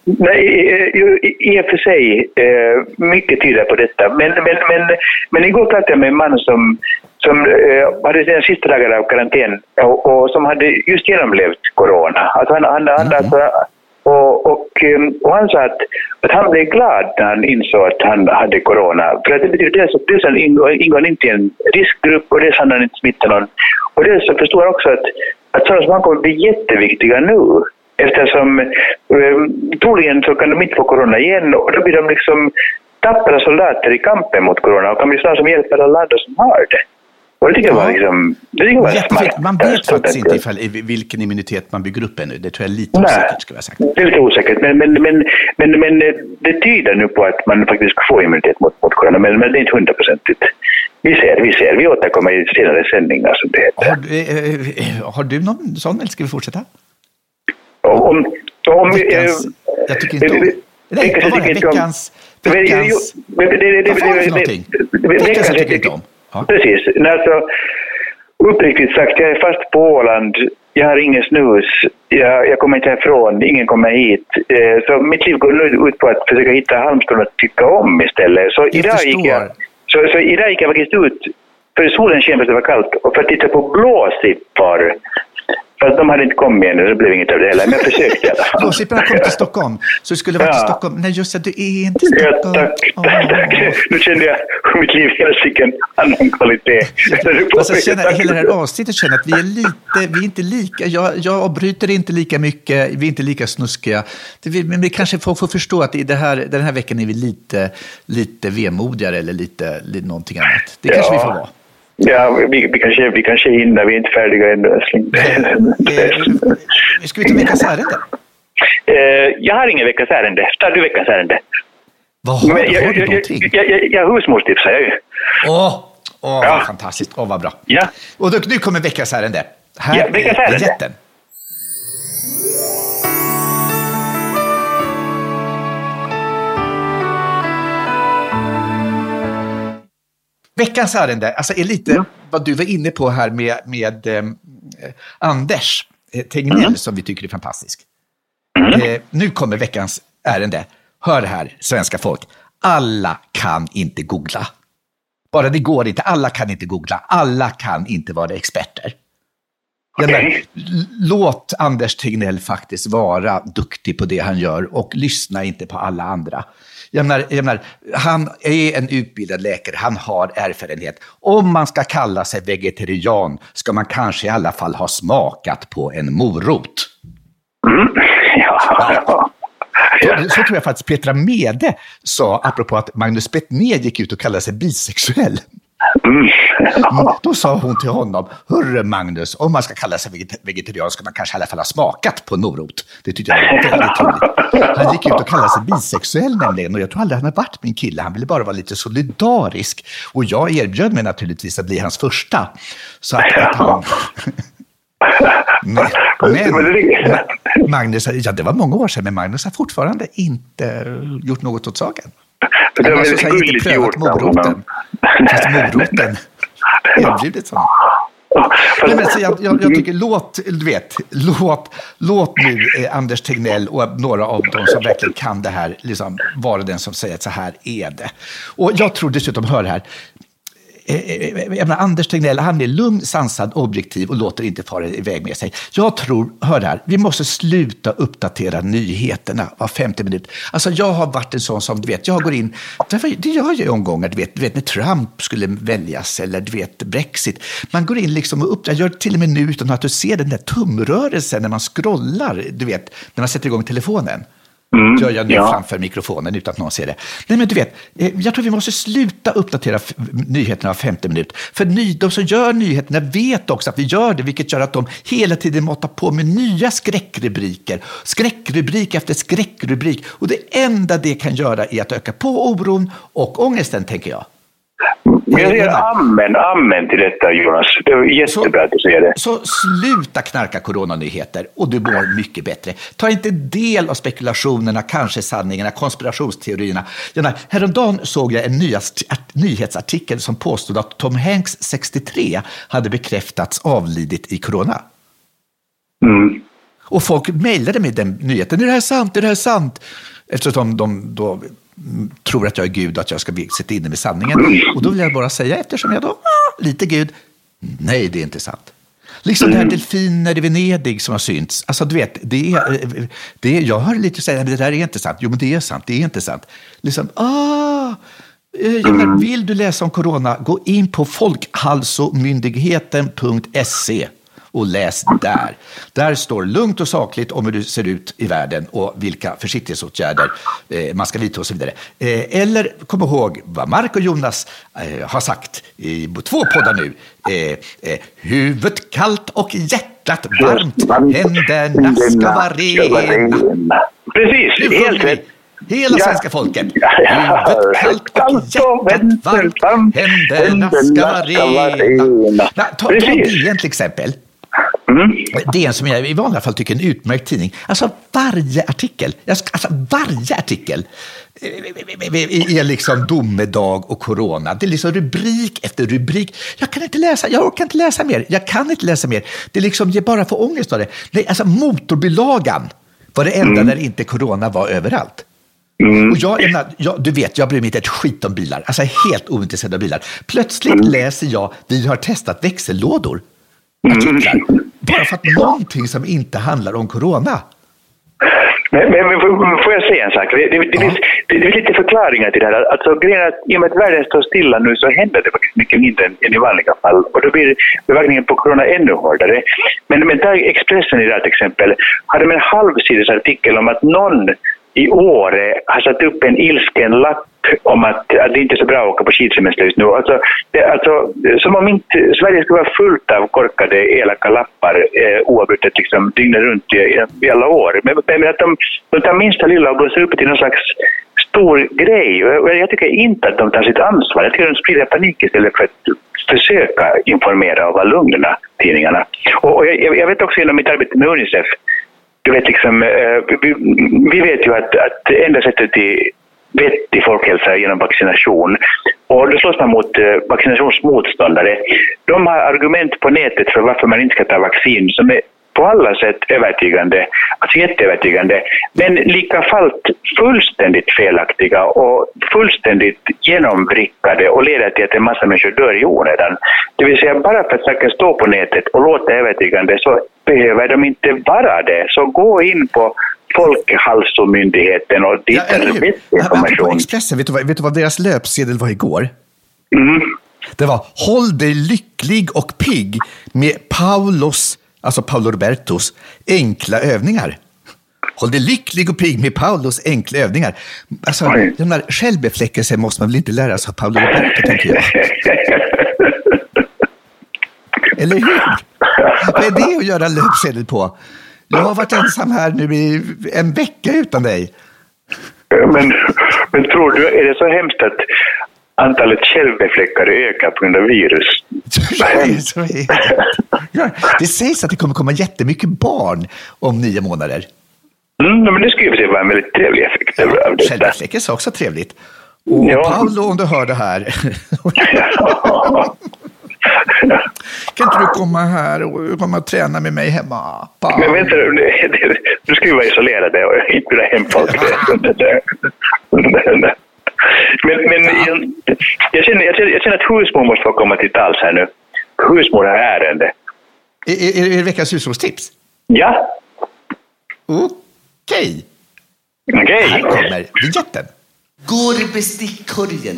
Nej, eh, i, och för sig, eh, mycket tyder på detta. Men, men, men, men igår pratade jag med en man som, som eh, hade sina sista dagar av karantän och, och som hade just genomlevt corona. Alltså han, han, han, alltså, och, och, och han sa att, att han blev glad när han insåg att han hade corona. För att det betyder dels att dels han ingår, ingår han inte i en riskgrupp och dels han har inte smittat någon. Och dels så förstår han också att, att sådana som han kommer bli jätteviktiga nu. Eftersom eh, troligen så kan de inte få corona igen och då blir de liksom tappra soldater i kampen mot corona och kan bli sådana som hjälper alla andra som har det. Och det tycker jag var liksom... Det tycker jag var smart. Man vet Så faktiskt inte ifall, i vilken immunitet man bygger upp ännu. Det tror jag är lite Nej, osäkert, skulle jag säga. det är lite osäkert. Men, men, men, men, men eh, det tyder nu på att man faktiskt ska få immunitet mot, mot corona. Men, men det är inte hundraprocentigt. Vi ser, vi ser. Vi återkommer i senare sändningar som det heter. Har, du- eh, eh, har du någon sån, eller ska vi fortsätta? Om, om, Veckans, eh, jag tycker inte om... det- Nej, veckans- vad var det? Veckans... Veckans... jo, men det- det- Vad för någonting? Veckans jag tycker jag inte om. Ja. Precis. Alltså, uppriktigt sagt, jag är fast på Åland. Jag har ingen snus. Jag, jag kommer inte härifrån. Ingen kommer hit. Eh, så mitt liv går nu ut på att försöka hitta halmstrån att tycka om istället. Så idag, gick jag, så, så idag gick jag faktiskt ut, för solen sken för att det var kallt, och för att titta på blåsippor. Fast de hade inte kommit ännu, så det blev inget av det heller. Men jag försökte i alla fall. Blåsipporna kom till Stockholm, så du skulle vara till Ja. Stockholm. Nej, just det, du är inte i Ja, Stockholm. tack, Åh. tack. Nu kände jag hur mitt liv hela fick en annan kvalitet. Alltså, jag känner, hela det här avsnittet känner att vi är lite, vi är inte lika, jag, jag avbryter inte lika mycket, vi är inte lika snuskiga. Det, men vi kanske får, får förstå att i det här, den här veckan är vi lite, lite vemodigare eller lite, lite någonting annat. Det kanske Ja. vi får vara. Ja, vi, vi, kanske, vi kanske hinner, vi är inte färdiga ännu. älskling. [laughs] Ska vi ta veckans ärende? Eh, jag har ingen veckans ärende. Tar du veckans ärende? Vad har, Men jag, har du jag, någonting? jag, jag, jag husmorstipsar jag ju. Åh, åh Ja. vad fantastiskt. Åh, vad bra. Ja. Och då, nu kommer veckans ärende. Här Ja, veckans är biljetten. Veckans ärende alltså är lite vad du var inne på här med, med eh, Anders eh, Tegnell som vi tycker är fantastisk. Eh, nu kommer veckans ärende. Hör här, svenska folk. Alla kan inte googla. Bara det går inte. Alla kan inte googla. Alla kan inte vara experter. Okej. l- låt Anders Tegnell faktiskt vara duktig på det han gör och lyssna inte på alla andra. Jag menar, jag menar, han är en utbildad läkare, han har erfarenhet. Om man ska kalla sig vegetarian ska man kanske i alla fall ha smakat på en morot. Mm. Ja, ja. Ja. Så tror jag faktiskt Petra Mede sa, apropå att Magnus Bettner gick ut och kallade sig bisexuell. Mm. Mm, Då sa hon till honom, hörru Magnus, om man ska kalla sig veget- vegetarian ska man kanske i alla fall ha smakat på morot. Det tyckte jag var väldigt trevligt. Han gick ut och kallade sig bisexuell nämligen och jag tror aldrig han har varit min kille. Han ville bara vara lite solidarisk. Och jag erbjöd mig naturligtvis att bli hans första. Så att, att han... [laughs] Men, men Magnus, ja det var många år sedan, men Magnus har fortfarande inte gjort något åt saken. Det var väldigt inte gulligt gjort moroten. Fast moroten erbjudits honom. Nej, men så jag, jag, jag tycker, låt, du vet, låt, låt nu eh, Anders Tegnell och några av dem som verkligen kan det här liksom, vara den som säger att så här är det. Och jag tror dessutom, hör här, Eh, eh, eh, eh, jag menar, Anders Tegnell, han är lugn, sansad, objektiv och låter inte fara iväg med sig. Jag tror, hör här, vi måste sluta uppdatera nyheterna var femte minut. Alltså jag har varit en sån som, du vet, jag går in, det gör jag ju omgångar, du vet, du vet när Trump skulle väljas eller du vet Brexit. Man går in liksom och uppdaterar, jag gör det till och med nu utan att du ser den där tumrörelsen när man scrollar, du vet, när man sätter igång telefonen. Gör jag nu ja. framför mikrofonen utan att någon ser det. Nej, men du vet, eh, jag tror vi måste sluta uppdatera nyheterna var femte minut. För ny, de som gör nyheterna vet också att vi gör det, vilket gör att de hela tiden matar på med nya skräckrubriker. Skräckrubrik efter skräckrubrik. Och det enda det kan göra är att öka på oron och ångesten, tänker jag. Jag säger amen, amen till detta Jonas. Det var jättebra att du säger det. Så sluta knarka coronanyheter och du mår mycket bättre. Ta inte del av spekulationerna, kanske sanningarna, konspirationsteorierna. Menar, häromdagen såg jag en nyhetsartikel som påstod att Tom Hanks, 63, hade bekräftats avlidit i corona. Mm. Och folk mejlade mig den nyheten. Är det här sant? Är det här sant? Eftersom de då tror att jag är Gud och att jag ska sitta inne med sanningen. Och då vill jag bara säga, eftersom jag då, ah, lite Gud, nej det är inte sant. Liksom det här delfiner i Venedig som har synts. Alltså du vet, det är, eh, det är, jag hör lite säga, men det där är inte sant. Jo men det är sant, det är inte sant. Liksom, ah, eh, menar, vill du läsa om corona, gå in på folkhalsomyndigheten.se och läs där. Där står lugnt och sakligt om hur det ser ut i världen och vilka försiktighetsåtgärder eh, man ska vidta och så vidare. Eh, eller kom ihåg vad Mark och Jonas eh, har sagt i två poddar nu. Huvudet kallt och hjärtat varmt. Händerna ska vara rena. Precis, helt rätt. Hela svenska folket. Ja, ja. Huvudet kallt och hjärtat varmt. Händerna ska vara rena. Ta, ta. DN till exempel. Mm. DN som jag i vanliga fall tycker är en utmärkt tidning. Alltså varje artikel, alltså varje artikel är liksom domedag och corona. Det är liksom rubrik efter rubrik. Jag kan inte läsa, jag orkar inte läsa mer. Jag kan inte läsa mer. Det är liksom, jag bara får ångest av det. Nej, alltså motorbilagan var det enda där inte corona var överallt. Och jag, jag, du vet, jag bryr mig inte ett skit om bilar. Alltså helt ointresserad av bilar. Plötsligt läser jag, vi har testat växellådor. Artiklar. Bara för att någonting som inte handlar om corona. Men, men, men får- jag säga en sak? Det, det, det, finns, det, finns lite förklaringar till det här. Alltså, grejen att i och med att världen står stilla nu så händer det faktiskt mycket mindre än, än i vanliga fall. Och då blir bevakningen på corona ännu hårdare. Men, men där Expressen idag till exempel hade en halvsidesartikel om att någon i Åre har satt upp en ilsken lapp om att, att det inte är så bra att åka på skidsemester just nu. Alltså, det, alltså, som om inte Sverige skulle vara fullt av korkade elaka lappar eh, oavbrutet liksom, dygnet runt i, i alla år. Men, men att de, de tar minsta lilla och blåser upp det till någon slags stor grej. Och jag, jag tycker inte att de tar sitt ansvar. Jag tycker de sprider panik istället för att försöka informera och vara lugna, tidningarna. Och, och jag, jag vet också genom mitt arbete med Unicef du vet liksom, eh, vi, vi vet ju att, att enda sättet till vettig folkhälsa genom vaccination. Och då slåss man mot eh, vaccinationsmotståndare. De har argument på nätet för varför man inte ska ta vaccin som är på alla sätt övertygande, alltså jätteövertygande, men lika fallt fullständigt felaktiga och fullständigt genomvrickade och leder till att en massa människor dör i onödan. Det vill säga bara för att saker står på nätet och låter övertygande så behöver de inte vara det. Så gå in på Folkhälsomyndigheten och vettig Ja, men På information. Expressen, vet du, vad, vet du vad deras löpsedel var igår? Mm. Det var Håll dig lycklig och pigg med Paulos, alltså Paolo Robertos, enkla övningar. Håll dig lycklig och pigg med Paulos enkla övningar. Alltså, Oj. den där självbefläckelsen måste man väl inte lära sig av Paolo Roberto, tänker jag. [laughs] Eller hur? Vad är det att göra löpsedel på? Jag har varit ensam här nu i en vecka utan dig. Men, men tror du, är det så hemskt att antalet självbefläckare ökar på grund av virus? Det, så är det. Ja, det sägs att det kommer komma jättemycket barn om nio månader. Mm, men det skulle ju vara en väldigt trevlig effekt av av detta. Självbefläckelse är också trevligt. Och Ja. Paolo, om du hör det här. [laughs] [laughs] kan inte du komma här och komma och träna med mig hemma? Paolo? Men vänta, det- du ska ju vara isolerade och inte bjuda hem folk. Men, men jag, jag, känner, jag, känner, jag känner att husmor måste få komma till tals här nu. Husmor har ärende. Är, är, är det veckans hushållstips? Ja, Okej. okej. Här kommer vignetten. Går i bestickkorgen.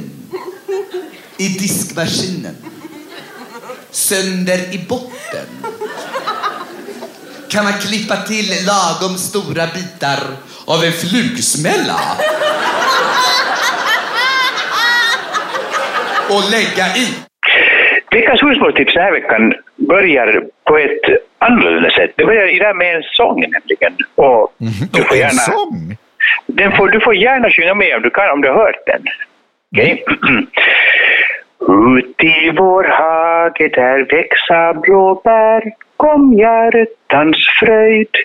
I diskmaskinen. Sönder i botten. Kan man klippa till lagom stora bitar av en flugsmälla? Och lägga i. Veckans husmorstips den här veckan börjar på ett annorlunda sätt. Det börjar idag med en sång nämligen. Och du får Och en gärna, sång. den får, du får gärna sjunga med om du kan, om du har hört den. Okej? [clears throat] Ut i vår hage där växa blåbär Kom hjärtans fröjd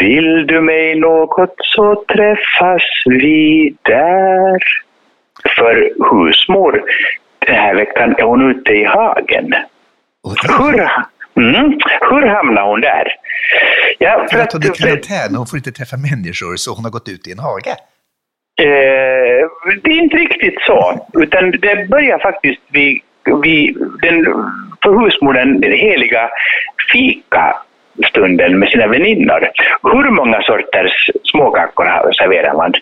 Vill du mig något så träffas vi där För husmor den här veckan är hon ute i hagen. Hur, mm, hur hamnar hon där? Ja, för att hon är karantän och hon får inte träffa människor så hon har gått ut i en hage. Eh, det är inte riktigt så, utan det börjar faktiskt vid, vid den för husmodern den heliga fikastunden med sina väninnor. Hur många sorters småkakor serverar man?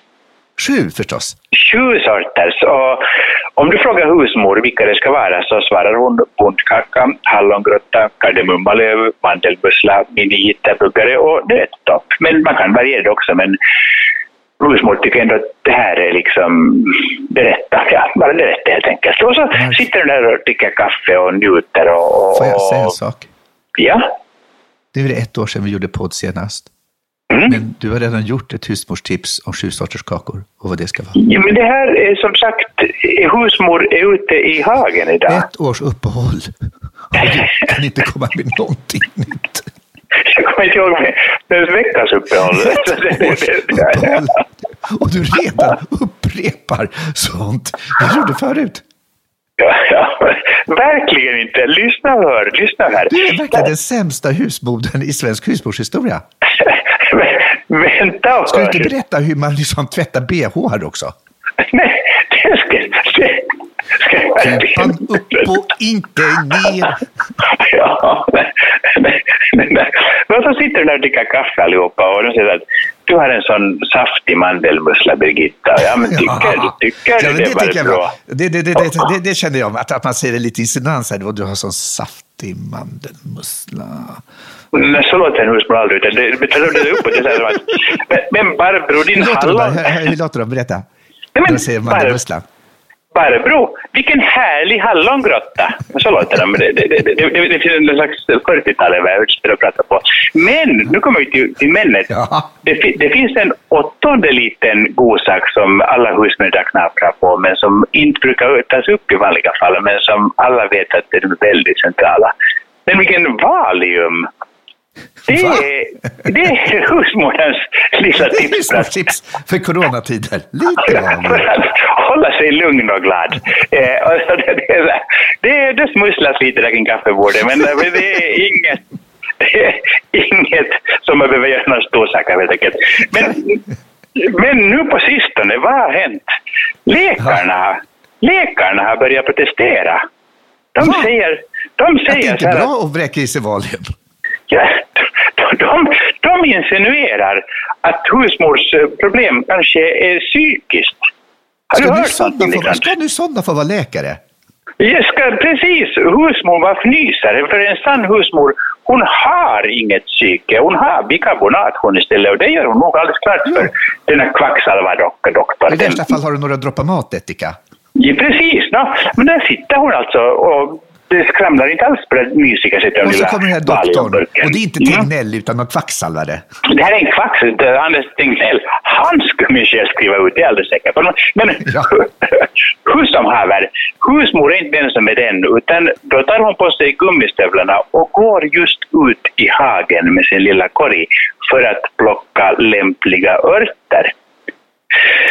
Sju förstås. Sju sorters. Och om du frågar husmor vilka det ska vara så svarar hon bondkaka, hallongrotta, kardemummalöv, mandelbussla, minijitterbuggare och nöttopp. Men man kan variera det också, men husmor tycker ändå att det här är liksom det rätta. Ja, bara det rätta helt enkelt. Och så Varför? sitter du där och dricker kaffe och njuter och... och Får jag säga en sak? Ja. Det är väl ett år sedan vi gjorde podd senast. Mm. Men du har redan gjort ett husmorstips om sju sorters kakor och vad det ska vara. ja. Men det här är som sagt, husmor är ute i hagen idag. Ett års uppehåll. Du kan inte komma med någonting nytt. Jag kommer inte ihåg veckans uppehåll. [laughs] Ett [laughs] års uppehåll. Och du redan upprepar sånt du gjorde förut. Ja, ja, verkligen inte. Lyssna och hör. Lyssna här. Du är verkligen den sämsta husmodern i svensk husmorshistoria. [laughs] Vänta och Ska du hör. inte berätta hur man liksom tvättar bh också? Nej, det det verkligen upp och inte ner. Ja, men, men, men, men så sitter de där och dricker kaffe allihopa och de säger att du har en sån saftig mandelmussla, Birgitta. Ja, men tycker du tycker Ja, du det, det, var jag bra? Det, det, det, det, känner jag, att, att man säger det lite. Och Du har sån saftig mandelmussla. Men så låter en husmor aldrig, utan det tar det uppåt. Det som att, men, Barbro, din hallon... Hur, låter de? Berätta. Nej, men säger mandelmussla. Barbro, vilken härlig hallongrotta! Så låter de. Det, det, det, det, det, finns en slags 40-tal vad jag sitter och pratar på. Men, nu kommer vi till, till männet. Ja. Det, det finns en åttonde liten godsak som alla husmödrar knaprar på, men som inte brukar tas upp i vanliga fall, men som alla vet att de är väldigt centrala. Nämligen Valium. Det är, det är husmoderns lilla Det är tips för coronatider. Lite vanligt. att hålla sig lugn och glad. Eh, det, det, är det, det smusslas lite där kring kaffebordet, men eh, det är inget, är inget som man behöver göra någon stor sak av helt enkelt. Men, men nu på sistone, vad har hänt? Läkarna, läkarna har börjat protestera. De Va? säger, de Att det säger inte är bra att vräka i sig Valium. Ja, de, de, insinuerar att husmors eh, problem kanske är psykiskt. Har Ska du hört sådana liknande? ska nu sådana få vara läkare? Jag ska, precis, husmor var fnysare, för en sann husmor, hon har inget psyke, hon har bikarbonat hon istället och det gör hon nog alldeles klart för den här kvacksalvardoktorn. I värsta fall har du några droppar matättika. Ja, precis, no. men där sitter hon alltså och det skramlar inte alls på det mysiga sättet. Och så kommer den här doktorn. Och det är inte Mm. Tegnell utan någon kvacksalvare. Det här är en kvacksalvare, Anders Tegnell. Han skulle Michel skriva ut, det är alldeles säker på. Men [laughs] Ja. hur som haver, husmor är inte den som är den, utan då tar hon på sig gummistövlarna och går just ut i hagen med sin lilla korg för att plocka lämpliga örter.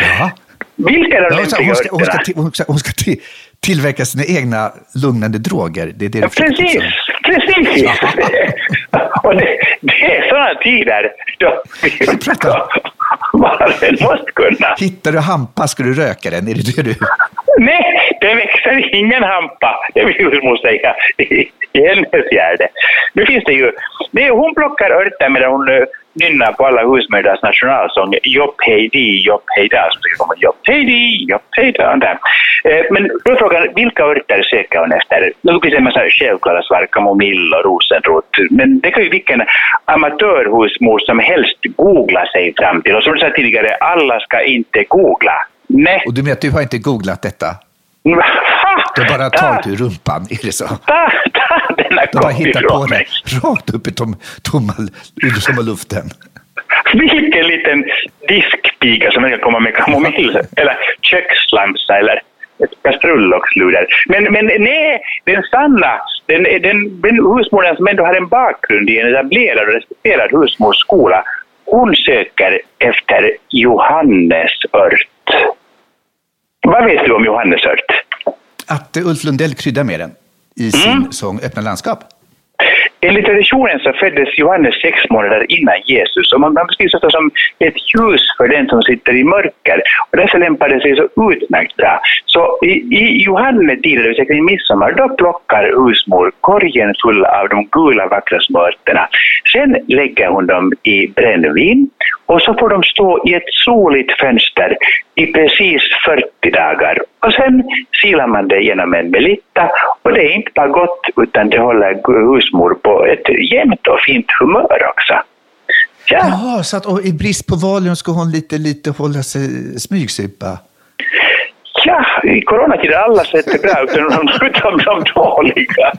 Jaha. Vilka är de Ja, hon, ska, lämpliga hon, ska, hon, ska, örterna? hon, ska, hon ska tillverka sina egna lugnande droger. Det är det Ja, precis, precis. [laughs] och det, det är sådana tider då vi Prata. var och en måste kunna. Hittar du hampa ska du röka den. Är det det du... Nej, det växer ingen hampa, det vill husmor säga [laughs] i i hennes fjärde. Nu finns det ju, det hon plockar örter medan hon nynnar på alla husmödrars nationalsång Jopp hej di, jopp hej da, som ska komma Jopp hej di, jopp hej da. Eh, Men då är frågan, vilka örter söker hon efter? Nu finns det en massa självklara svar, kamomill och rosenrot, men det kan ju vilken amatörhusmor som helst googla sig fram till. Och som du sa tidigare, alla ska inte googla. Nej. Och du menar att du har inte googlat detta? [laughs] Du har bara tagit ur rumpan, är det så? [laughs] Ta, ta denna har bara ifrån på det rakt upp i tom, tomma, tomma luften. Vilken liten diskpiga som kan komma med kamomill eller köksslamsa eller ett kastrullocksluder. Men, men nej, den sanna, den, den, den husmodern som ändå har en bakgrund i en etablerad och respekterad husmorsskola, hon söker efter Johannesört. Vad vet du om Johannesört? Att Ulf Lundell kryddar med den i sin Mm. sång Öppna landskap. Enligt traditionen så föddes Johannes sex månader innan Jesus och man beskrivs ofta som ett ljus för den som sitter i mörker. Och därför lämpar det sig så utmärkt bra. Så i, i Johannetider, det vill säga kring midsommar, då plockar husmor korgen full av de gula vackra små örterna. Sen lägger hon dem i brännvin och så får de stå i ett soligt fönster i precis 40 dagar. Och sen silar man det genom en melitta och det är inte bara gott utan det håller husmor på ett jämnt och fint humör också. Ja, Jaha, så att i brist på valium ska hon lite, lite hålla sig smygsupa. ja i coronatider alla det bra utom de dåliga.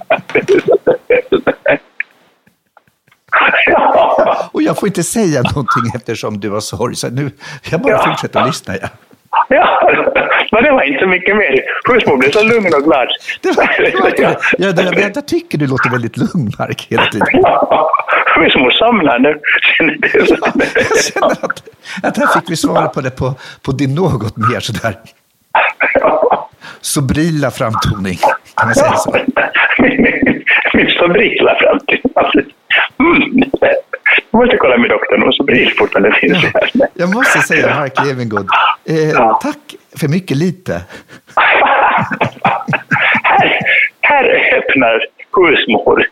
Och jag får inte säga någonting eftersom du har sorg. Så nu, jag bara Ja. fortsätter att lyssna. Ja. Ja, men det var inte så mycket mer. Husmor blev så lugn och glad. Det var, det var, ja. jag, jag, jag, tycker du låter väldigt lugn, Mark, hela tiden. Ja, husmor somnar nu. Jag känner att, att här fick vi svara på det på, på din något mer sådär sobrila framtoning. Kan man säga så? Min, min sobrila framtid. Mm. Jag måste kolla med doktorn om sobril fortfarande finns här. Jag måste säga, Mark Levengood, eh, Ja. tack för mycket lite. [laughs] här, här öppnar husmor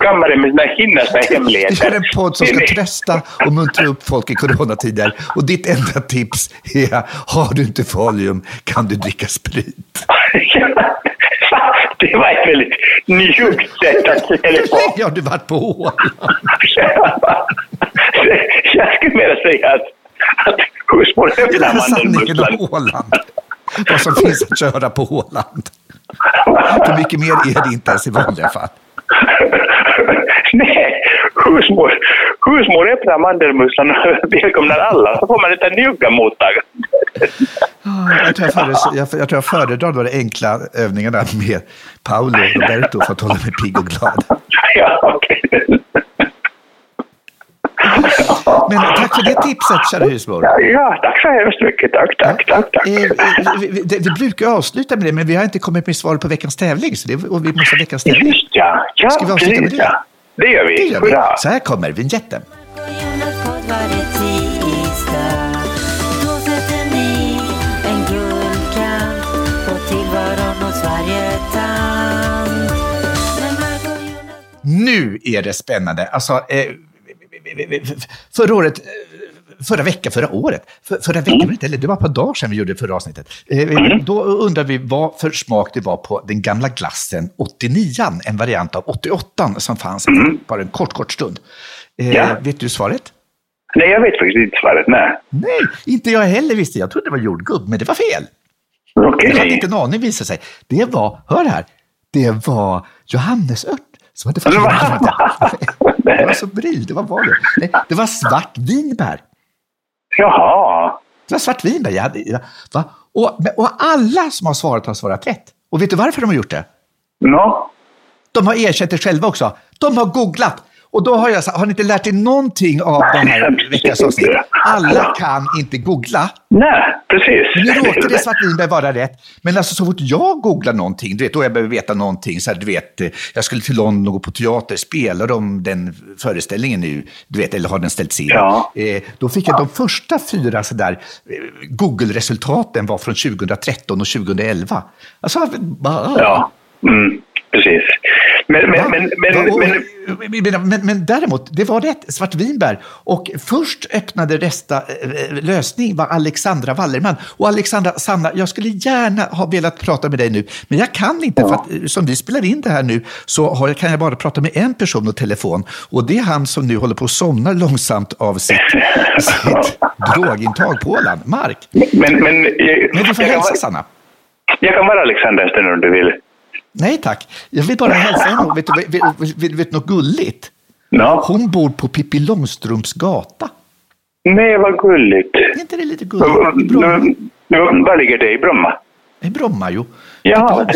kammaren med sina hinnersta Vi hemligheter. gör en podd som ska trösta och muntra upp folk i coronatider. Och ditt enda tips är, har du inte Valium kan du dricka sprit. [laughs] [laughs] Det var ett väldigt mjukt sätt att det på. [laughs] Ja, du varit på Åland. [laughs] Jag skulle mer säga att, att husmor öppnar sanningen mandelmusslan. om Åland. Vad som finns att köra på Åland. [laughs] För mycket mer är det inte ens i vanliga fall. Nej, husmor, husmor öppnar mandelmusslan och välkomnar alla. Så får man ett njugga mottagande. Jag tror jag, föredrar, jag, jag, tror jag föredrar de enkla övningarna med Paolo och Roberto för att hålla mig pigg och glad. [laughs] Ja, okej. Men tack för det tipset, kära husmor. Ja, ja, tack så hemskt mycket. Tack, tack, tack. tack. Eh, vi, vi, det- vi brukar avsluta med det, men vi har inte kommit med svar på veckans tävling. Så det, och vi måste ha veckans tävling. Just ja. ja Ska vi avsluta med det? ja. Det gör vi. Det gör vi. Så här kommer vignetten. Jonas podd varje tisdag. Då sätter ni en guldkant på tillvaron hos varje tant. Men Marco och Jonas... Nu är det spännande. Alltså, eh, förra året eh, förra veckan, förra året. För, förra veckan, Mm. eller det var ett par dagar sedan vi gjorde det förra avsnittet. Eh, Då undrade vi vad för smak det var på den gamla glassen 89 en variant av 88 som fanns bara en kort, kort stund. Eh, Mm. Ja. Vet du svaret? Nej, jag vet faktiskt inte svaret. Nej. Nej, inte jag heller visste. Jag trodde det var jordgubb, men det var fel. Okej. Jag hade inte en aning visade sig. Det var, hör här, det var johannesört. Som hade Det var- [laughs] Det var så brill, det var vad det? Var svartvinbär. Jaha. Det var svartvinbär. Jag hade, va? Och, och alla som har svarat har svarat rätt. Och vet du varför de har gjort det? Nå? De har erkänt det själva också. De har googlat. Och då har jag sagt, har ni inte lärt er någonting av den här veckans avsnitt? Alla kan inte googla. Nej, precis. Nu råkade svartvinbär vara rätt, men alltså så fort jag googlar någonting, du vet, då jag behöver veta någonting, så här, du vet, eh, jag skulle till London och gå på teater, spelar de den föreställningen nu, du vet, eller har den ställts in? Ja. Eh, då fick jag de första fyra så där, eh, Google-resultaten var från 2013 och 2011. Alltså, bara, Ja, mm, precis. Men, men, men, men, men, men, däremot, det var rätt, svartvinbär. Och först öppnade nästa eh, lösning var Alexandra Wallerman. Och Alexandra, Sanna, jag skulle gärna ha velat prata med dig nu, men jag kan inte för att eh, som vi spelar in det här nu så har, kan jag bara prata med en person och telefon. Och det är han som nu håller på att somna långsamt av sitt, [laughs] sitt drogintag på Åland, Mark. men, men, men, du får hälsa Sanna. jag kan vara Alexander en stund om du vill. Nej tack, jag vill bara hälsa henne. Vet du vet, vet, vet, något gulligt? Nå? Hon bor på Pippi Långstrumps gata. Nej, vad gulligt. Är inte det lite gulligt? Var ligger det? I Bromma? I Bromma, jo. Ja,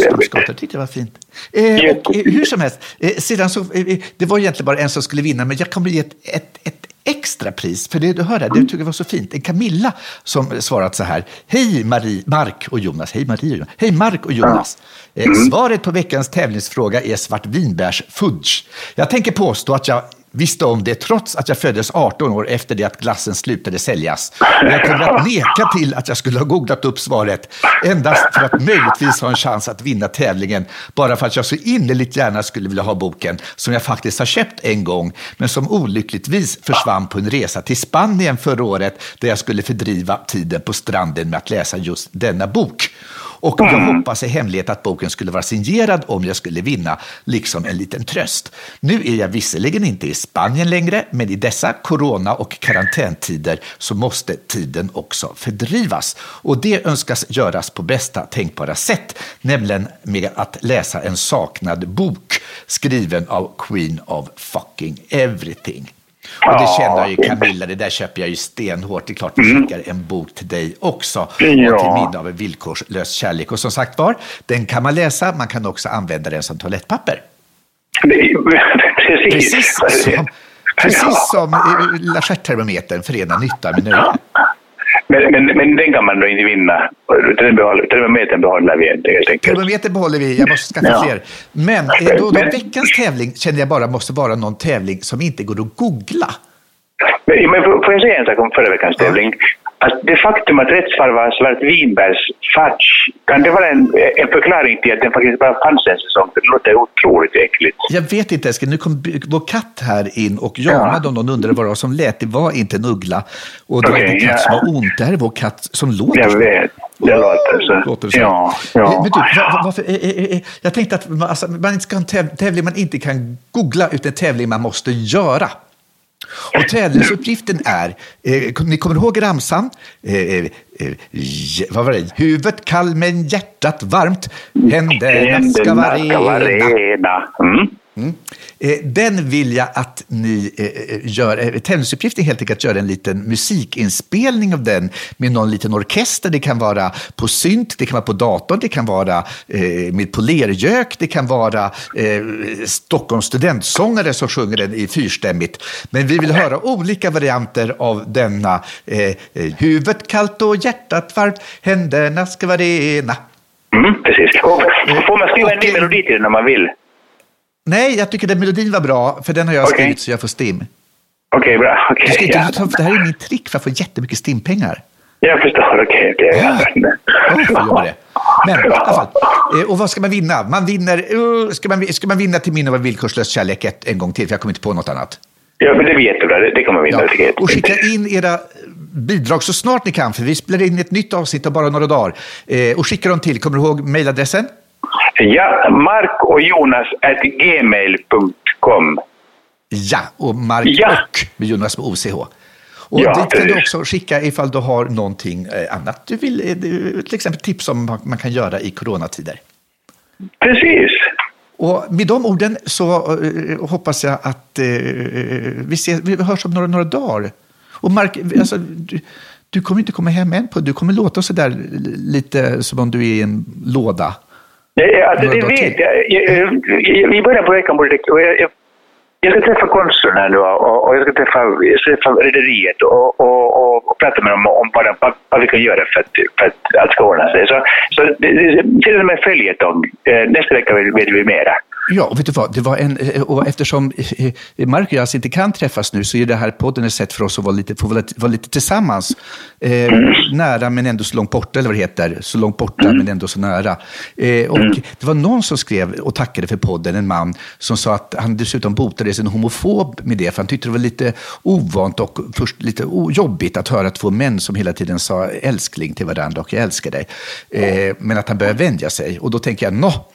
jag tyckte det var fint. Eh, och, eh, hur som helst, eh, sedan så, eh, det var egentligen bara en som skulle vinna, men jag kommer ge ett, ett, ett extra pris. För det du hörde, det tycker jag var så fint. En Camilla som svarat så här. Hej Marie, Mark och Jonas. Hej Marie och Jonas. Hej Mark och Jonas. Eh, Svaret på veckans tävlingsfråga är svartvinbärsfudge. Jag tänker påstå att jag visste om det trots att jag föddes 18 år efter det att glassen slutade säljas. Jag kommer att neka till att jag skulle ha googlat upp svaret endast för att möjligtvis ha en chans att vinna tävlingen bara för att jag så innerligt gärna skulle vilja ha boken som jag faktiskt har köpt en gång men som olyckligtvis försvann på en resa till Spanien förra året där jag skulle fördriva tiden på stranden med att läsa just denna bok. Och jag hoppas i hemlighet att boken skulle vara signerad om jag skulle vinna, liksom en liten tröst. Nu är jag visserligen inte i Spanien längre, men i dessa corona och karantäntider så måste tiden också fördrivas. Och det önskas göras på bästa tänkbara sätt, nämligen med att läsa en saknad bok skriven av Queen of fucking everything. Och det känner jag ju. Camilla, det där köper jag ju stenhårt. Det är klart vi skickar en bok till dig också. Och Mm. Ja. till minne av en villkorslös kärlek. Och som sagt var, den kan man läsa, man kan också använda den som toalettpapper. [laughs] Precis. Precis som, precis som eh, lilla stjärttermometern förenar nytta med nöje. Men, men, men den kan man då inte vinna. Den behåller- Termometern behåller vi inte helt enkelt. Termometer behåller vi, jag måste skaffa Ja. fler. Men eh, då, då veckans tävling känner jag bara måste vara någon tävling som inte går att googla. Men, men får får jag säga en sak om förra veckans tävling? Att det faktum att rätt svar var svartvinbärsfudge, kan det vara en, en förklaring till att den faktiskt bara fanns en säsong? Det låter otroligt äckligt. Jag vet inte, Eskil. Nu kom vår katt här in och jamade om någon undrade vad det var som lät. Det var inte en uggla. Och det var Okej, inte en katt ja. som har ont. Det här är vår katt som låter Jag vet. Det låter så. Låter så. Ja, ja. Men du, var, varför, jag tänkte att man, alltså, man inte ska ha en täv- tävling man inte kan googla, utan en tävling man måste göra. Och tävlingsuppgiften är, eh, ni kommer ihåg ramsan? Eh, eh, eh, vad var det? Huvudet kall men hjärtat varmt. Händerna ska vara Händerna Mm. Eh, Den vill jag att ni eh, eh, gör. eh, Tävlingsuppgiften är helt enkelt att göra en liten musikinspelning av den med någon liten orkester. Det kan vara på synt, det kan vara på datorn, det kan vara med polergök, det kan vara Stockholms studentsångare som sjunger den i fyrstämmigt. Men vi vill höra olika varianter av denna. Huvudet kallt och hjärtat varmt, händerna ska vara rena. Mm, precis. Och får man skriva en ny melodi till den om man vill? Nej, jag tycker den melodin var bra, för den har jag Okej. skrivit så jag får stim. Okej, bra. Okej, Du ska inte ja. det här är min trick för att få jättemycket stimpengar. Jag förstår. Okej, okej. Ja. Ja. Jag jobba det. Men i alla fall, eh, och vad ska man vinna? Man vinner, uh, ska, man, ska man vinna till minne av villkorslös kärlek ett, en gång till? För jag kommer inte på något annat. Ja, men det blir jättebra. Det, det kommer vi Ja. till. Och skicka in era bidrag så snart ni kan, för vi spelar in ett nytt avsnitt om bara några dagar. Eh, och skicka dem till, kommer du ihåg mejladressen? Ja, Mark och Jonas at gmail.com. Ja, och Mark Ja. och med Jonas med OCH. Och Ja, dit kan du också skicka ifall du har någonting eh, annat du vill, eh, till exempel tips om vad man kan göra i coronatider. Precis. Och med de orden så eh, hoppas jag att vi, ses, vi hörs om några, några dagar. Och Mark, alltså, du, du kommer inte komma hem än. På, du kommer låta sådär lite som om du är i en låda. Ja, alltså, det vet jag. I början på veckan borde det... Jag, jag, jag ska träffa konsuln här nu och, och jag ska träffa, jag ska träffa rederiet och, och, och, och prata med dem om vad, vad, vad vi kan göra för att, för att allt ska ordna sig. Så, så det, det, det är med följetong. Eh, Nästa vecka vet vi mera. Ja, och vet du vad? Det var en, eh, och eftersom eh, Mark och jag alltså inte kan träffas nu så är det här podden ett sätt för oss att vara lite, få vara lite, tillsammans. Eh, nära men ändå så långt borta, eller vad det heter. Så långt borta men ändå så nära. Eh, och Det var någon som skrev och tackade för podden, en man, som sa att han dessutom botade sin homofob med det, för han tyckte det var lite ovant och först lite jobbigt att höra två män som hela tiden sa älskling till varandra och jag älskar dig. Eh, men att han började vänja sig. Och då tänker jag, nå,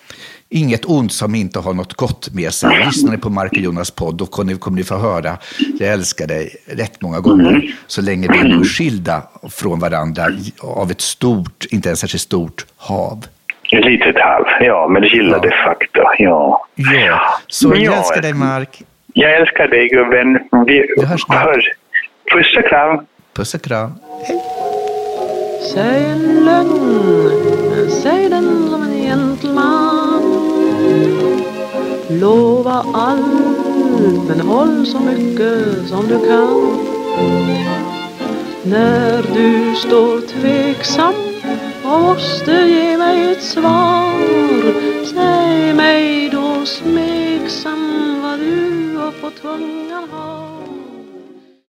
Inget ont som inte har något gott med sig. Lyssnar ni på Mark och Jonas podd, då kommer ni, kommer ni få höra Jag älskar dig rätt många gånger. Så länge vi är skilda från varandra av ett stort, inte ens särskilt stort hav. Ett litet halv, ja, men det gillar Ja. de facto. Ja. Ja, så jag Ja. älskar dig Mark. Jag älskar dig gubben. Vi Vi hörs snart. hörs. Puss och kram. Puss och kram. Säg en lögn, säg den som en gentleman. Lova allt, men håll så mycket som du kan. När du står tveksam och måste ge mig ett svar Säg mig då smeksam vad du har på tungan har